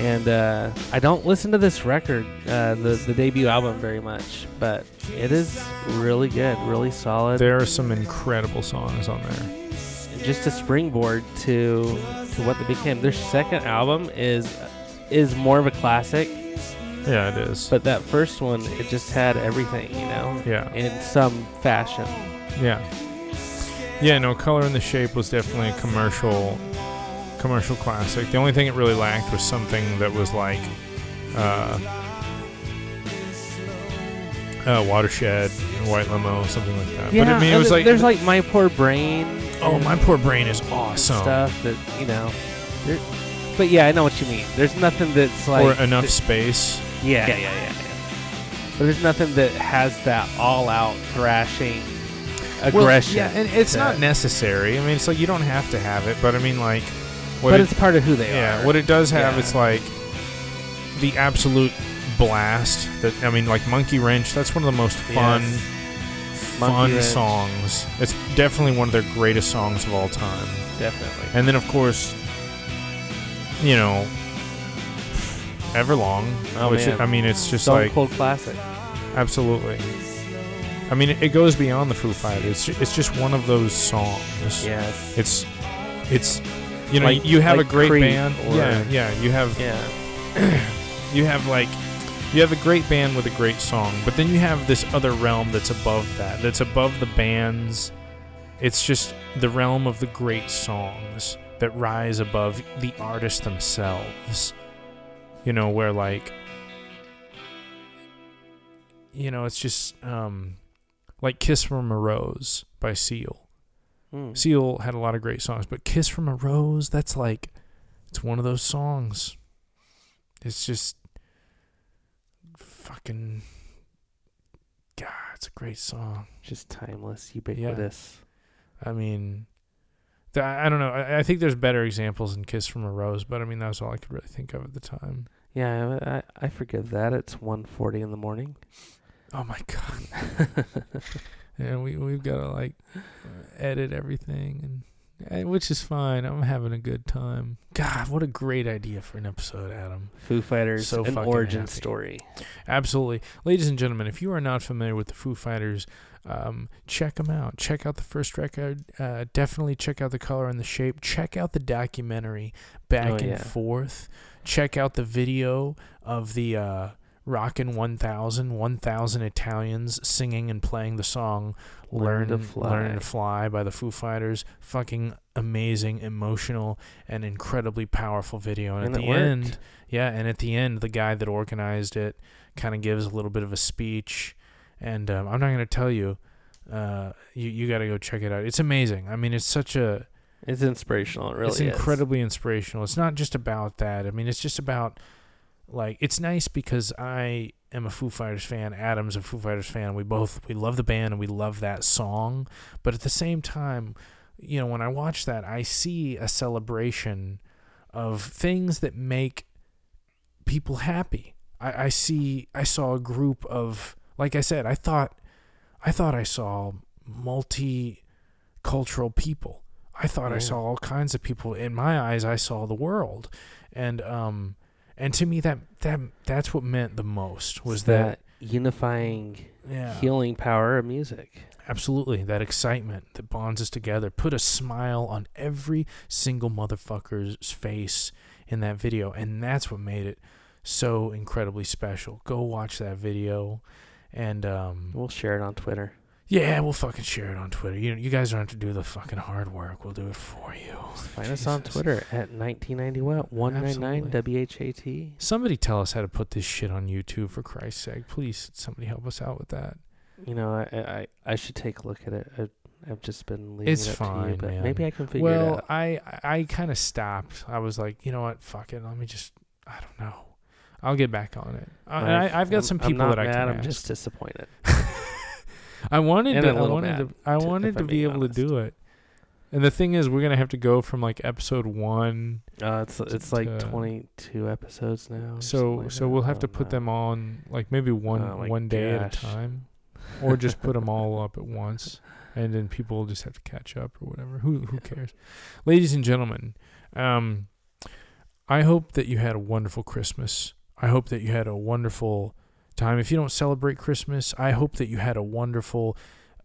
And uh, I don't listen to this record, uh, the the debut album, very much, but it is really good, really solid. There are some incredible songs on there. just a springboard to to what they became. Their second album is is more of a classic, Yeah, it is. but that first one it just had everything, you know, yeah, in some fashion. yeah, yeah. No, Color and the Shape was definitely a commercial, commercial classic. The only thing it really lacked was something that was like, uh, uh Watershed, White Limo, something like that. but I mean, it was like there's like my poor brain. Oh, my poor brain is awesome. stuff that you know. But yeah, I know what you mean. There's nothing that's like or enough space. yeah, yeah, yeah, yeah, But there's nothing that has that all-out thrashing Well, aggression. yeah, and it's not necessary. I mean, it's like you don't have to have it, but I mean, like, what But it, it's part of who they yeah, are. Yeah, what it does have, Yeah. it's like the absolute blast. That I mean, like Monkey Wrench. That's one of the most fun, Yes. fun Wrench. songs. It's definitely one of their greatest songs of all time. Definitely. And then, of course, you know, Everlong. Oh, which man. I mean, it's just Stone like Cold Classic. absolutely. I mean, it, goes beyond the Foo Fighters. It's ju- it's just one of those songs. Yes. It's it's you know Like- you have like a great Creed band. or- Yeah, yeah. You have yeah. [clears throat] you have like you have a great band with a great song, but then you have this other realm that's above that. That's above the bands. It's just the realm of the great songs that rise above the artists themselves. You know, where like you know, it's just um like Kiss from a Rose by Seal. Mm. Seal had a lot of great songs, but Kiss from a Rose, that's like it's one of those songs. It's just fucking God, it's a great song. Just timeless, ubiquitous. I mean th- I I don't know. I, I think there's better examples than Kiss from a Rose, but I mean that was all I could really think of at the time. Yeah, I, I forgive that. It's 1.40 in the morning. Oh my god. [laughs] Yeah, we we've got to like edit everything and eh, which is fine. I'm having a good time. God, what a great idea for an episode, Adam. Foo Fighters, So an origin happy. story. Absolutely. Ladies and gentlemen, if you are not familiar with the Foo Fighters, um, check them out. Check out the first record. Uh, definitely check out the color and the shape. Check out the documentary Back Oh, and yeah. Forth. Check out the video of the uh, Rockin' 1000, 1000 Italians singing and playing the song Learn Learn, to Fly. Learn to Fly by the Foo Fighters. Fucking amazing, emotional, and incredibly powerful video. And, And at the worked. end, yeah, and at the end, the guy that organized it kind of gives a little bit of a speech. And um, I'm not going to tell you. Uh, you you got to go check it out. It's amazing. I mean, it's such a It's inspirational. It really it's is. incredibly inspirational. It's not just about that. I mean, it's just about like it's nice because I am a Foo Fighters fan. Adam's a Foo Fighters fan. We both we love the band and we love that song. But at the same time, you know, when I watch that, I see a celebration of things that make people happy. I, I see I saw a group of like I said, I thought I thought I saw multicultural people. I thought I saw all kinds of people. In my eyes, I saw the world, and um, and to me that that that's what meant the most was It's that, unifying, yeah healing power of music. absolutely that excitement that bonds us together. Put a smile on every single motherfucker's face in that video, and that's what made it so incredibly special. Go watch that video, and um, We'll share it on Twitter. Yeah, we'll fucking share it on Twitter. You you guys don't have to do the fucking hard work. We'll do it for you. Find us on Jesus. Twitter at 1990 what 199 WHAT. Somebody tell us how to put this shit on YouTube for Christ's sake. Please, somebody help us out with that. You know, I I, I should take a look at it. I, I've just been leaving It's it up to you, fine, but man. maybe I can figure it out. well. I I kind of stopped. I was like, you know what? Fuck it. Let me just. I don't know. I'll get back on it. Uh, I, and I, I've got I'm- some people that I can I'm ask. just disappointed. [laughs] I wanted to. I wanted to. I to- wanted to be able honest. to do it. And the thing is, we're gonna have to go from like episode one. Uh, it's it's like 22 episodes now. So like so that. we'll have to put know. them on like maybe one Oh one day at a time, or just put them all [laughs] up at once, and then people will just have to catch up or whatever. Who who cares, ladies and gentlemen? Um, I hope that you had a wonderful Christmas. I hope that you had a wonderful time. If you don't celebrate Christmas, I hope that you had a wonderful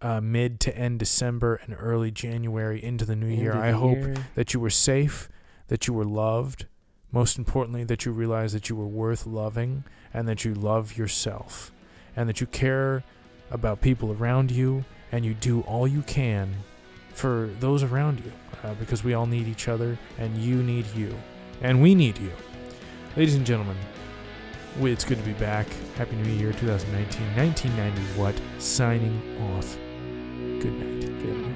uh, mid to end December and early January into the new End year. of I the hope year. that you were safe, that you were loved, most importantly, that you realize that you were worth loving and that you love yourself and that you care about people around you and you do all you can for those around you uh, because we all need each other and you need you and we need you. Ladies and gentlemen, it's good to be back. Happy New Year 2019. 1990 what? Signing off. Good night. Good night.